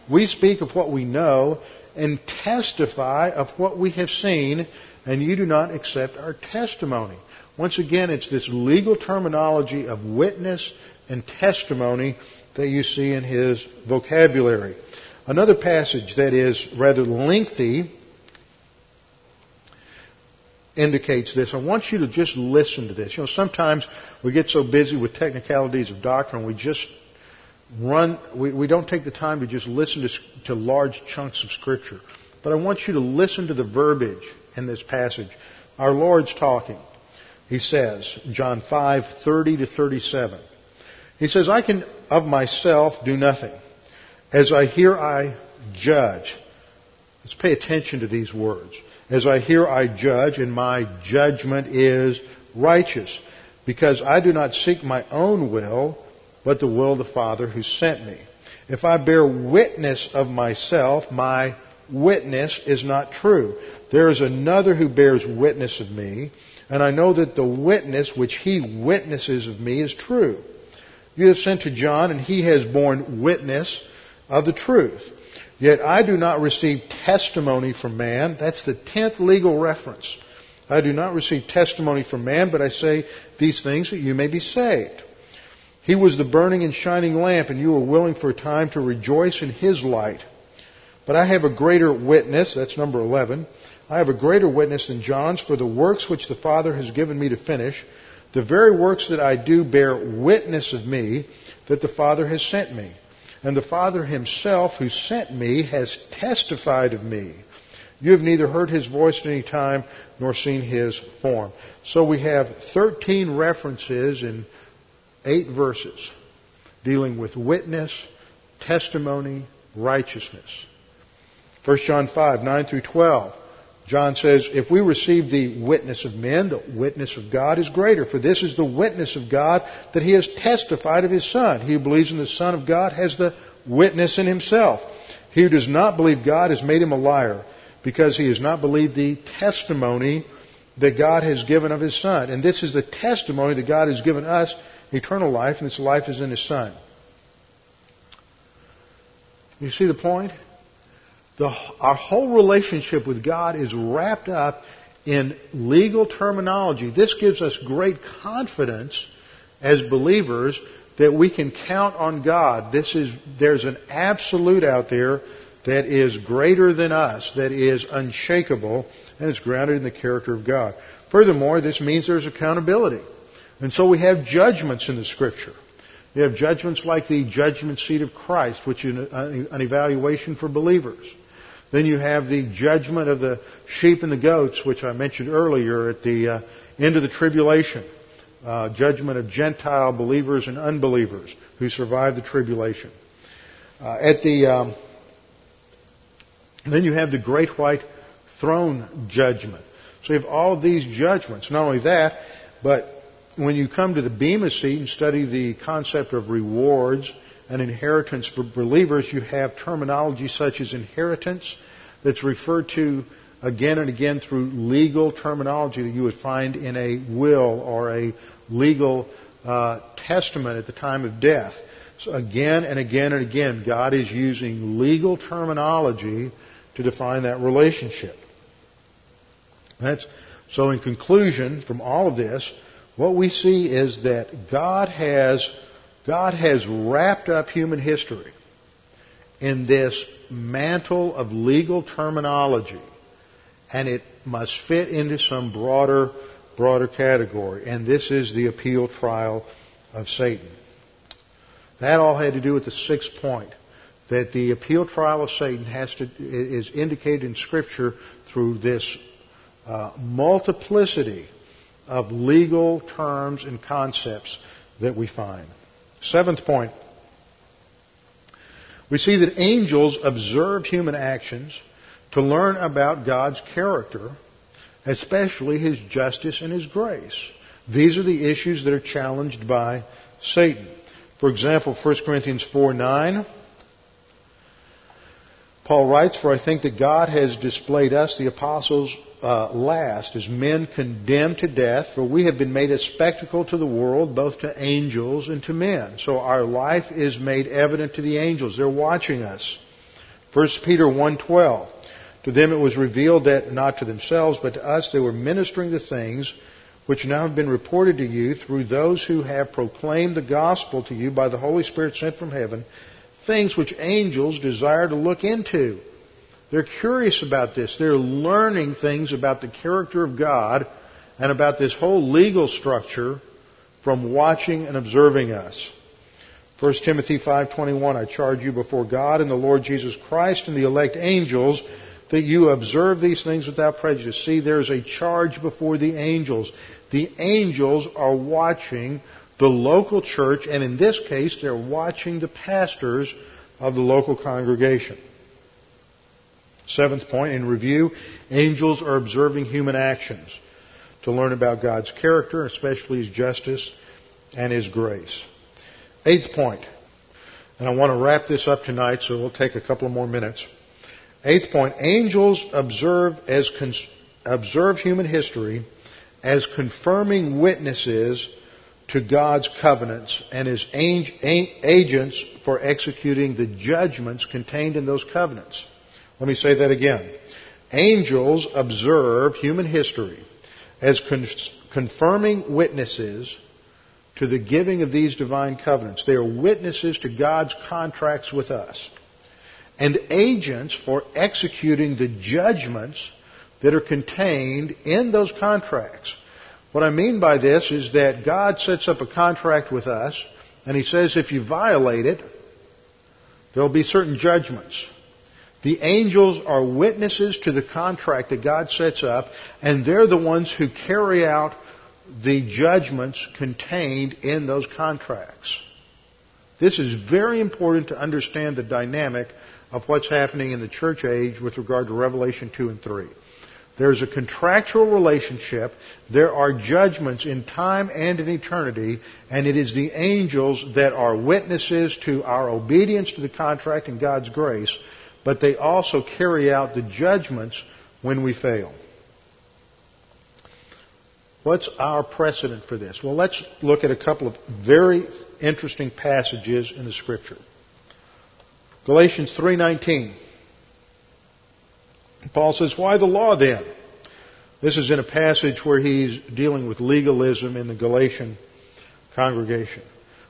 we speak of what we know and testify of what we have seen, and you do not accept our testimony." Once again, it's this legal terminology of witness and testimony that you see in his vocabulary. Another passage that is rather lengthy indicates this. I want you to just listen to this. You know, sometimes we get so busy with technicalities of doctrine, we just run, we, we don't take the time to just listen to, to large chunks of Scripture. But I want you to listen to the verbiage in this passage. Our Lord's talking. He says, John 5, 30 to 37. He says, I can of myself do nothing. As I hear, I judge. Let's pay attention to these words. As I hear, I judge, and my judgment is righteous, because I do not seek my own will, but the will of the Father who sent me. If I bear witness of myself, my witness is not true. There is another who bears witness of me, and I know that the witness which he witnesses of me is true. You have sent to John, and he has borne witness of the truth. Yet I do not receive testimony from man. That's the tenth legal reference. I do not receive testimony from man, but I say these things that you may be saved. He was the burning and shining lamp, and you were willing for a time to rejoice in his light. But I have a greater witness, that's number 11. I have a greater witness than John's, for the works which the Father has given me to finish, the very works that I do bear witness of me that the Father has sent me. And the Father himself who sent me has testified of me. You have neither heard his voice at any time nor seen his form. So we have 13 references in 8 verses dealing with witness, testimony, righteousness. 1 John 5, 9 through 12. John says, if we receive the witness of men, the witness of God is greater. For this is the witness of God that he has testified of his Son. He who believes in the Son of God has the witness in himself. He who does not believe God has made him a liar because he has not believed the testimony that God has given of his Son. And this is the testimony that God has given us, eternal life, and this life is in his Son. You see the point? The, our whole relationship with God is wrapped up in legal terminology. This gives us great confidence as believers that we can count on God. This is, there's an absolute out there that is greater than us, that is unshakable, and it's grounded in the character of God. Furthermore, this means there's accountability. And so we have judgments in the Scripture. We have judgments like the judgment seat of Christ, which is an evaluation for believers. Then you have the judgment of the sheep and the goats, which I mentioned earlier at the uh, end of the tribulation. Uh, judgment of Gentile believers and unbelievers who survive the tribulation. Uh, at the um, then you have the great white throne judgment. So you have all these judgments. Not only that, but when you come to the Bema seat and study the concept of rewards and inheritance for believers, you have terminology such as inheritance that's referred to again and again through legal terminology that you would find in a will or a legal uh, testament at the time of death. So again and again and again, God is using legal terminology to define that relationship. That's, so in conclusion, from all of this, what we see is that God has God has wrapped up human history in this mantle of legal terminology, and it must fit into some broader, broader category. And this is the appeal trial of Satan. That all had to do with the sixth point that the appeal trial of Satan has to is indicated in Scripture through this uh, multiplicity of legal terms and concepts that we find. Seventh point. We see that angels observe human actions to learn about God's character, especially His justice and His grace. These are the issues that are challenged by Satan. For example, 1 Corinthians 4 9. Paul writes, For I think that God has displayed us, the apostles, uh, last as men condemned to death, for we have been made a spectacle to the world, both to angels and to men. So our life is made evident to the angels. They're watching us. 1 Peter 1.12 To them it was revealed that not to themselves, but to us they were ministering the things which now have been reported to you through those who have proclaimed the gospel to you by the Holy Spirit sent from heaven, things which angels desire to look into. They're curious about this. They're learning things about the character of God and about this whole legal structure from watching and observing us. 1 Timothy 5:21 I charge you before God and the Lord Jesus Christ and the elect angels that you observe these things without prejudice. See, there's a charge before the angels. The angels are watching the local church, and in this case, they're watching the pastors of the local congregation. Seventh point in review, angels are observing human actions to learn about God's character, especially His justice and His grace. Eighth point, and I want to wrap this up tonight, so we'll take a couple more minutes. Eighth point, angels observe as observe human history as confirming witnesses to God's covenants and as agents for executing the judgments contained in those covenants. Let me say that again. Angels observe human history as con- confirming witnesses to the giving of these divine covenants. They are witnesses to God's contracts with us and agents for executing the judgments that are contained in those contracts. What I mean by this is that God sets up a contract with us and He says if you violate it, there'll be certain judgments. The angels are witnesses to the contract that God sets up, and they're the ones who carry out the judgments contained in those contracts. This is very important to understand the dynamic of what's happening in the church age with regard to Revelation 2 and 3. There's a contractual relationship. There are judgments in time and in eternity, and it is the angels that are witnesses to our obedience to the contract and God's grace but they also carry out the judgments when we fail. What's our precedent for this? Well, let's look at a couple of very interesting passages in the scripture. Galatians 3:19. Paul says, "Why the law then?" This is in a passage where he's dealing with legalism in the Galatian congregation.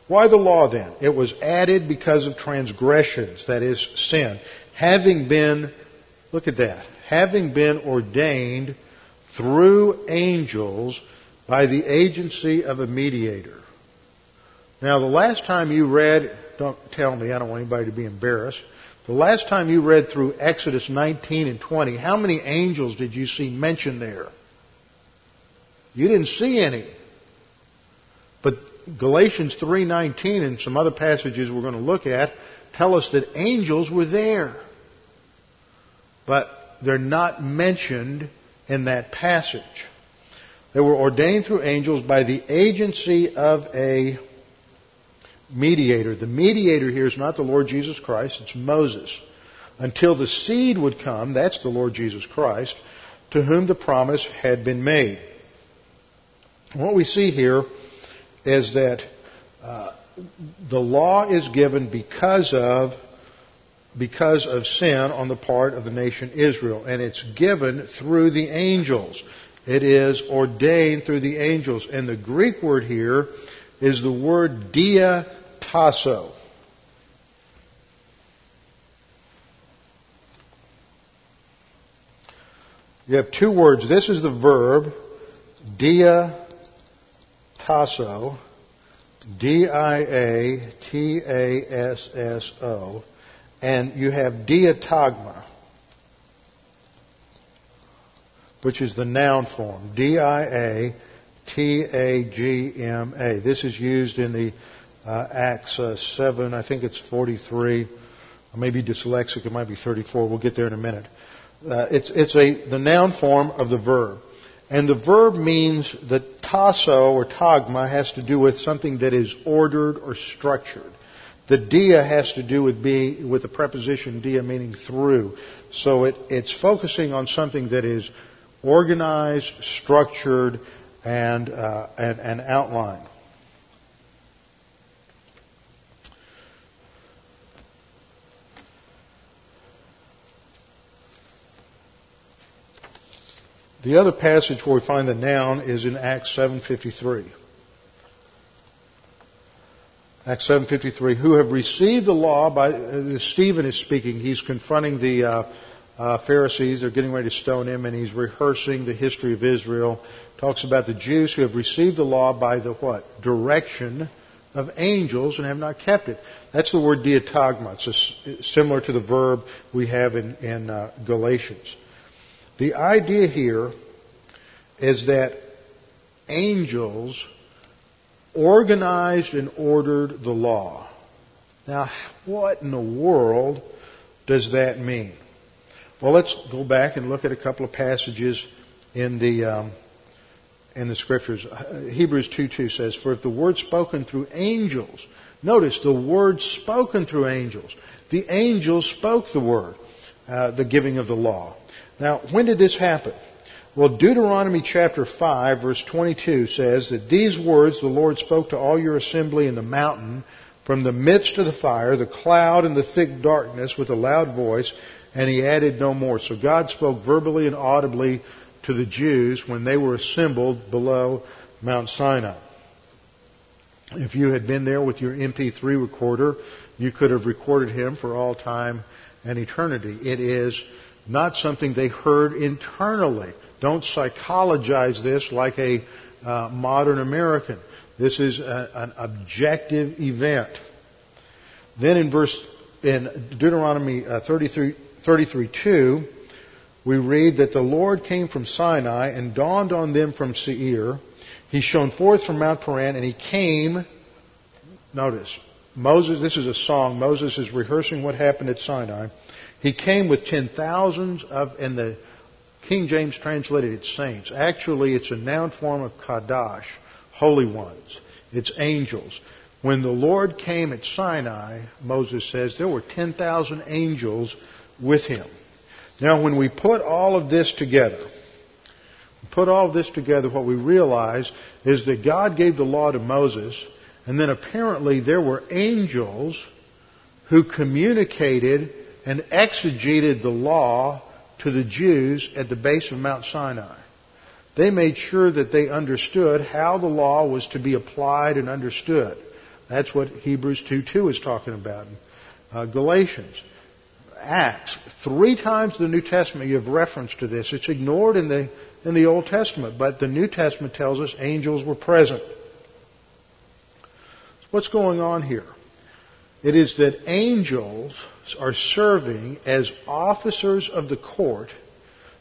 Why the law then? It was added because of transgressions, that is, sin having been, look at that, having been ordained through angels by the agency of a mediator. Now, the last time you read, don't tell me, I don't want anybody to be embarrassed. The last time you read through Exodus 19 and 20, how many angels did you see mentioned there? You didn't see any. But Galatians 3:19 and some other passages we're going to look at tell us that angels were there but they're not mentioned in that passage. They were ordained through angels by the agency of a mediator. The mediator here is not the Lord Jesus Christ, it's Moses. Until the seed would come, that's the Lord Jesus Christ, to whom the promise had been made. What we see here is that uh, the law is given because of because of sin on the part of the nation Israel. And it's given through the angels. It is ordained through the angels. And the Greek word here is the word dia tasso. You have two words. This is the verb, dia tasso, D-I-A-T-A-S-S-O and you have diatagma, which is the noun form. D-I-A-T-A-G-M-A. This is used in the uh, Acts uh, 7, I think it's 43. I may be dyslexic, it might be 34. We'll get there in a minute. Uh, it's it's a, the noun form of the verb. And the verb means that tasso or tagma has to do with something that is ordered or structured. The dia has to do with be with the preposition dia meaning through. So it, it's focusing on something that is organized, structured, and, uh, and, and outlined. The other passage where we find the noun is in Acts 7:53. Acts 7:53, who have received the law by uh, Stephen is speaking. He's confronting the uh, uh, Pharisees. They're getting ready to stone him, and he's rehearsing the history of Israel. Talks about the Jews who have received the law by the what direction of angels and have not kept it. That's the word diatagma. It's similar to the verb we have in, in uh, Galatians. The idea here is that angels organized and ordered the law. Now, what in the world does that mean? Well, let's go back and look at a couple of passages in the um, in the scriptures. Hebrews 2:2 says, "For if the word spoken through angels, notice the word spoken through angels, the angels spoke the word, uh, the giving of the law. Now, when did this happen? Well, Deuteronomy chapter 5 verse 22 says that these words the Lord spoke to all your assembly in the mountain from the midst of the fire, the cloud and the thick darkness with a loud voice, and he added no more. So God spoke verbally and audibly to the Jews when they were assembled below Mount Sinai. If you had been there with your MP3 recorder, you could have recorded him for all time and eternity. It is not something they heard internally. Don't psychologize this like a uh, modern American. This is a, an objective event. Then in verse in Deuteronomy uh, 33, 33 2, we read that the Lord came from Sinai and dawned on them from Seir. He shone forth from Mount Paran and he came. Notice, Moses, this is a song. Moses is rehearsing what happened at Sinai. He came with ten thousands of, and the King James translated it saints. Actually, it's a noun form of kadash, holy ones. It's angels. When the Lord came at Sinai, Moses says, there were 10,000 angels with him. Now, when we put all of this together, put all of this together, what we realize is that God gave the law to Moses, and then apparently there were angels who communicated and exegeted the law to the Jews at the base of Mount Sinai. They made sure that they understood how the law was to be applied and understood. That's what Hebrews 2.2 is talking about. Uh, Galatians. Acts. Three times the New Testament you have reference to this. It's ignored in the, in the Old Testament, but the New Testament tells us angels were present. What's going on here? It is that angels are serving as officers of the court,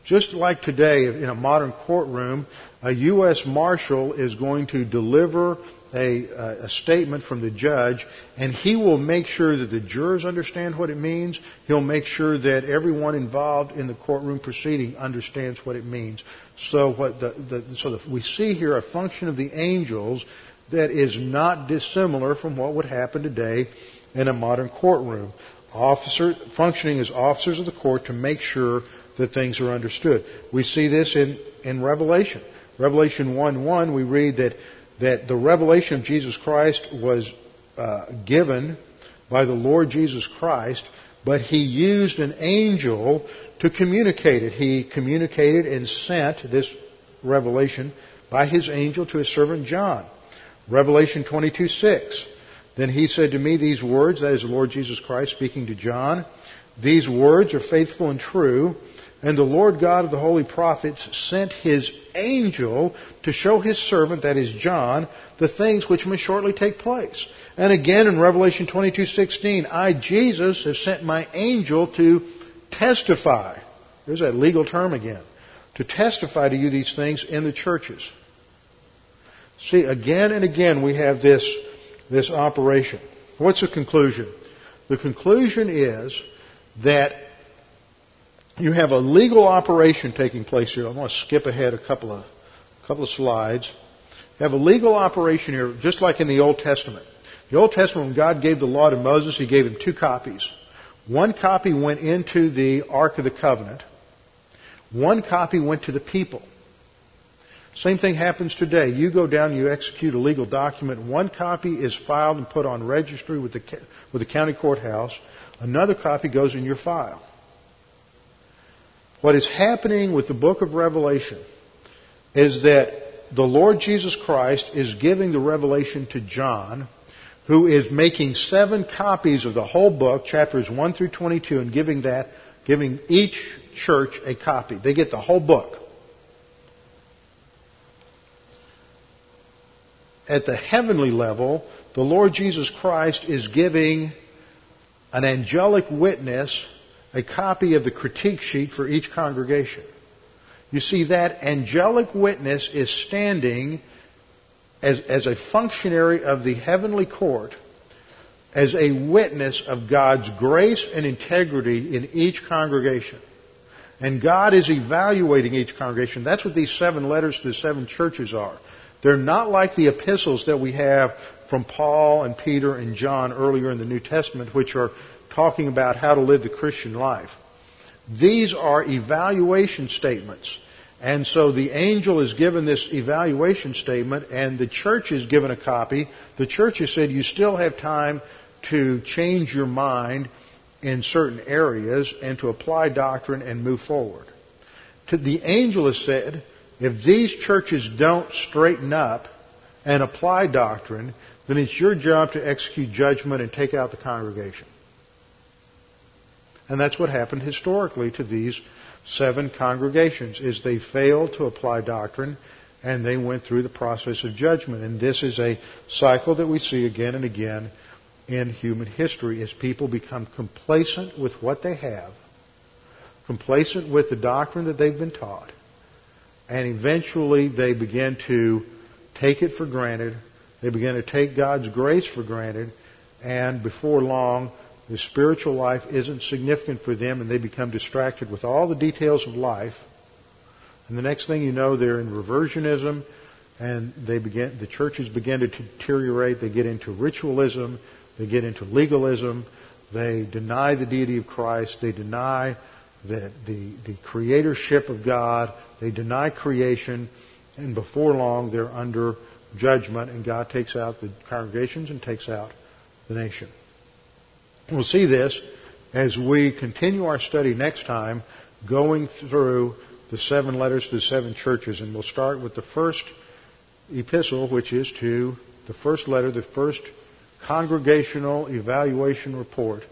just like today in a modern courtroom, a U.S. Marshal is going to deliver a, uh, a, statement from the judge, and he will make sure that the jurors understand what it means. He'll make sure that everyone involved in the courtroom proceeding understands what it means. So, what the, the, so the, we see here a function of the angels that is not dissimilar from what would happen today in a modern courtroom. Officer, functioning as officers of the court to make sure that things are understood. We see this in, in Revelation. Revelation 1 1, we read that, that the revelation of Jesus Christ was uh, given by the Lord Jesus Christ, but he used an angel to communicate it. He communicated and sent this revelation by his angel to his servant John. Revelation 22 6. Then he said to me these words, that is the Lord Jesus Christ speaking to John, these words are faithful and true, and the Lord God of the holy prophets sent his angel to show his servant, that is John, the things which must shortly take place. And again in Revelation 22:16, I Jesus have sent my angel to testify. There's that legal term again. To testify to you these things in the churches. See, again and again we have this this operation. What's the conclusion? The conclusion is that you have a legal operation taking place here. I'm going to skip ahead a couple of, a couple of slides. You have a legal operation here, just like in the Old Testament. The Old Testament, when God gave the law to Moses, He gave him two copies. One copy went into the Ark of the Covenant. One copy went to the people. Same thing happens today. You go down, you execute a legal document. One copy is filed and put on registry with the, with the county courthouse. Another copy goes in your file. What is happening with the book of Revelation is that the Lord Jesus Christ is giving the revelation to John, who is making seven copies of the whole book, chapters 1 through 22, and giving that, giving each church a copy. They get the whole book. At the heavenly level, the Lord Jesus Christ is giving an angelic witness a copy of the critique sheet for each congregation. You see, that angelic witness is standing as, as a functionary of the heavenly court, as a witness of God's grace and integrity in each congregation. And God is evaluating each congregation. That's what these seven letters to the seven churches are. They're not like the epistles that we have from Paul and Peter and John earlier in the New Testament, which are talking about how to live the Christian life. These are evaluation statements. And so the angel is given this evaluation statement, and the church is given a copy. The church has said you still have time to change your mind in certain areas and to apply doctrine and move forward. To the angel has said, if these churches don't straighten up and apply doctrine, then it's your job to execute judgment and take out the congregation. And that's what happened historically to these seven congregations is they failed to apply doctrine and they went through the process of judgment. And this is a cycle that we see again and again in human history as people become complacent with what they have, complacent with the doctrine that they've been taught, and eventually they begin to take it for granted. They begin to take God's grace for granted, and before long, the spiritual life isn't significant for them and they become distracted with all the details of life. And the next thing you know, they're in reversionism and they begin, the churches begin to deteriorate. They get into ritualism. They get into legalism. They deny the deity of Christ. They deny the, the, the creatorship of God. They deny creation. And before long, they're under judgment and God takes out the congregations and takes out the nation. We'll see this as we continue our study next time, going through the seven letters to the seven churches. And we'll start with the first epistle, which is to the first letter, the first congregational evaluation report,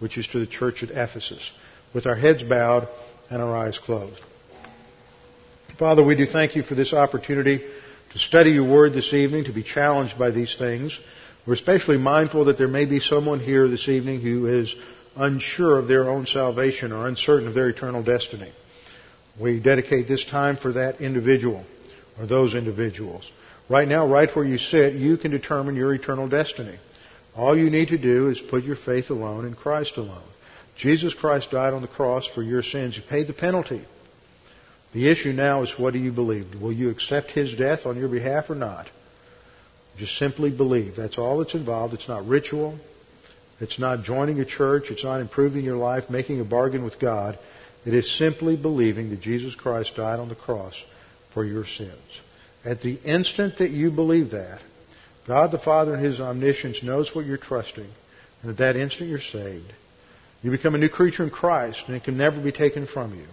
which is to the church at Ephesus, with our heads bowed and our eyes closed. Father, we do thank you for this opportunity to study your word this evening, to be challenged by these things. We're especially mindful that there may be someone here this evening who is unsure of their own salvation or uncertain of their eternal destiny. We dedicate this time for that individual or those individuals. Right now, right where you sit, you can determine your eternal destiny. All you need to do is put your faith alone in Christ alone. Jesus Christ died on the cross for your sins. He paid the penalty. The issue now is what do you believe? Will you accept His death on your behalf or not? Just simply believe. That's all that's involved. It's not ritual. It's not joining a church. It's not improving your life, making a bargain with God. It is simply believing that Jesus Christ died on the cross for your sins. At the instant that you believe that, God the Father in His omniscience knows what you're trusting, and at that instant you're saved. You become a new creature in Christ, and it can never be taken from you.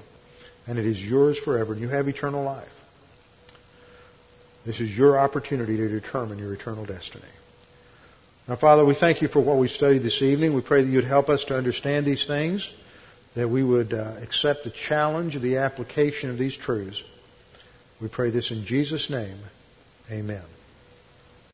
And it is yours forever, and you have eternal life. This is your opportunity to determine your eternal destiny. Now, Father, we thank you for what we studied this evening. We pray that you'd help us to understand these things, that we would uh, accept the challenge of the application of these truths. We pray this in Jesus' name. Amen.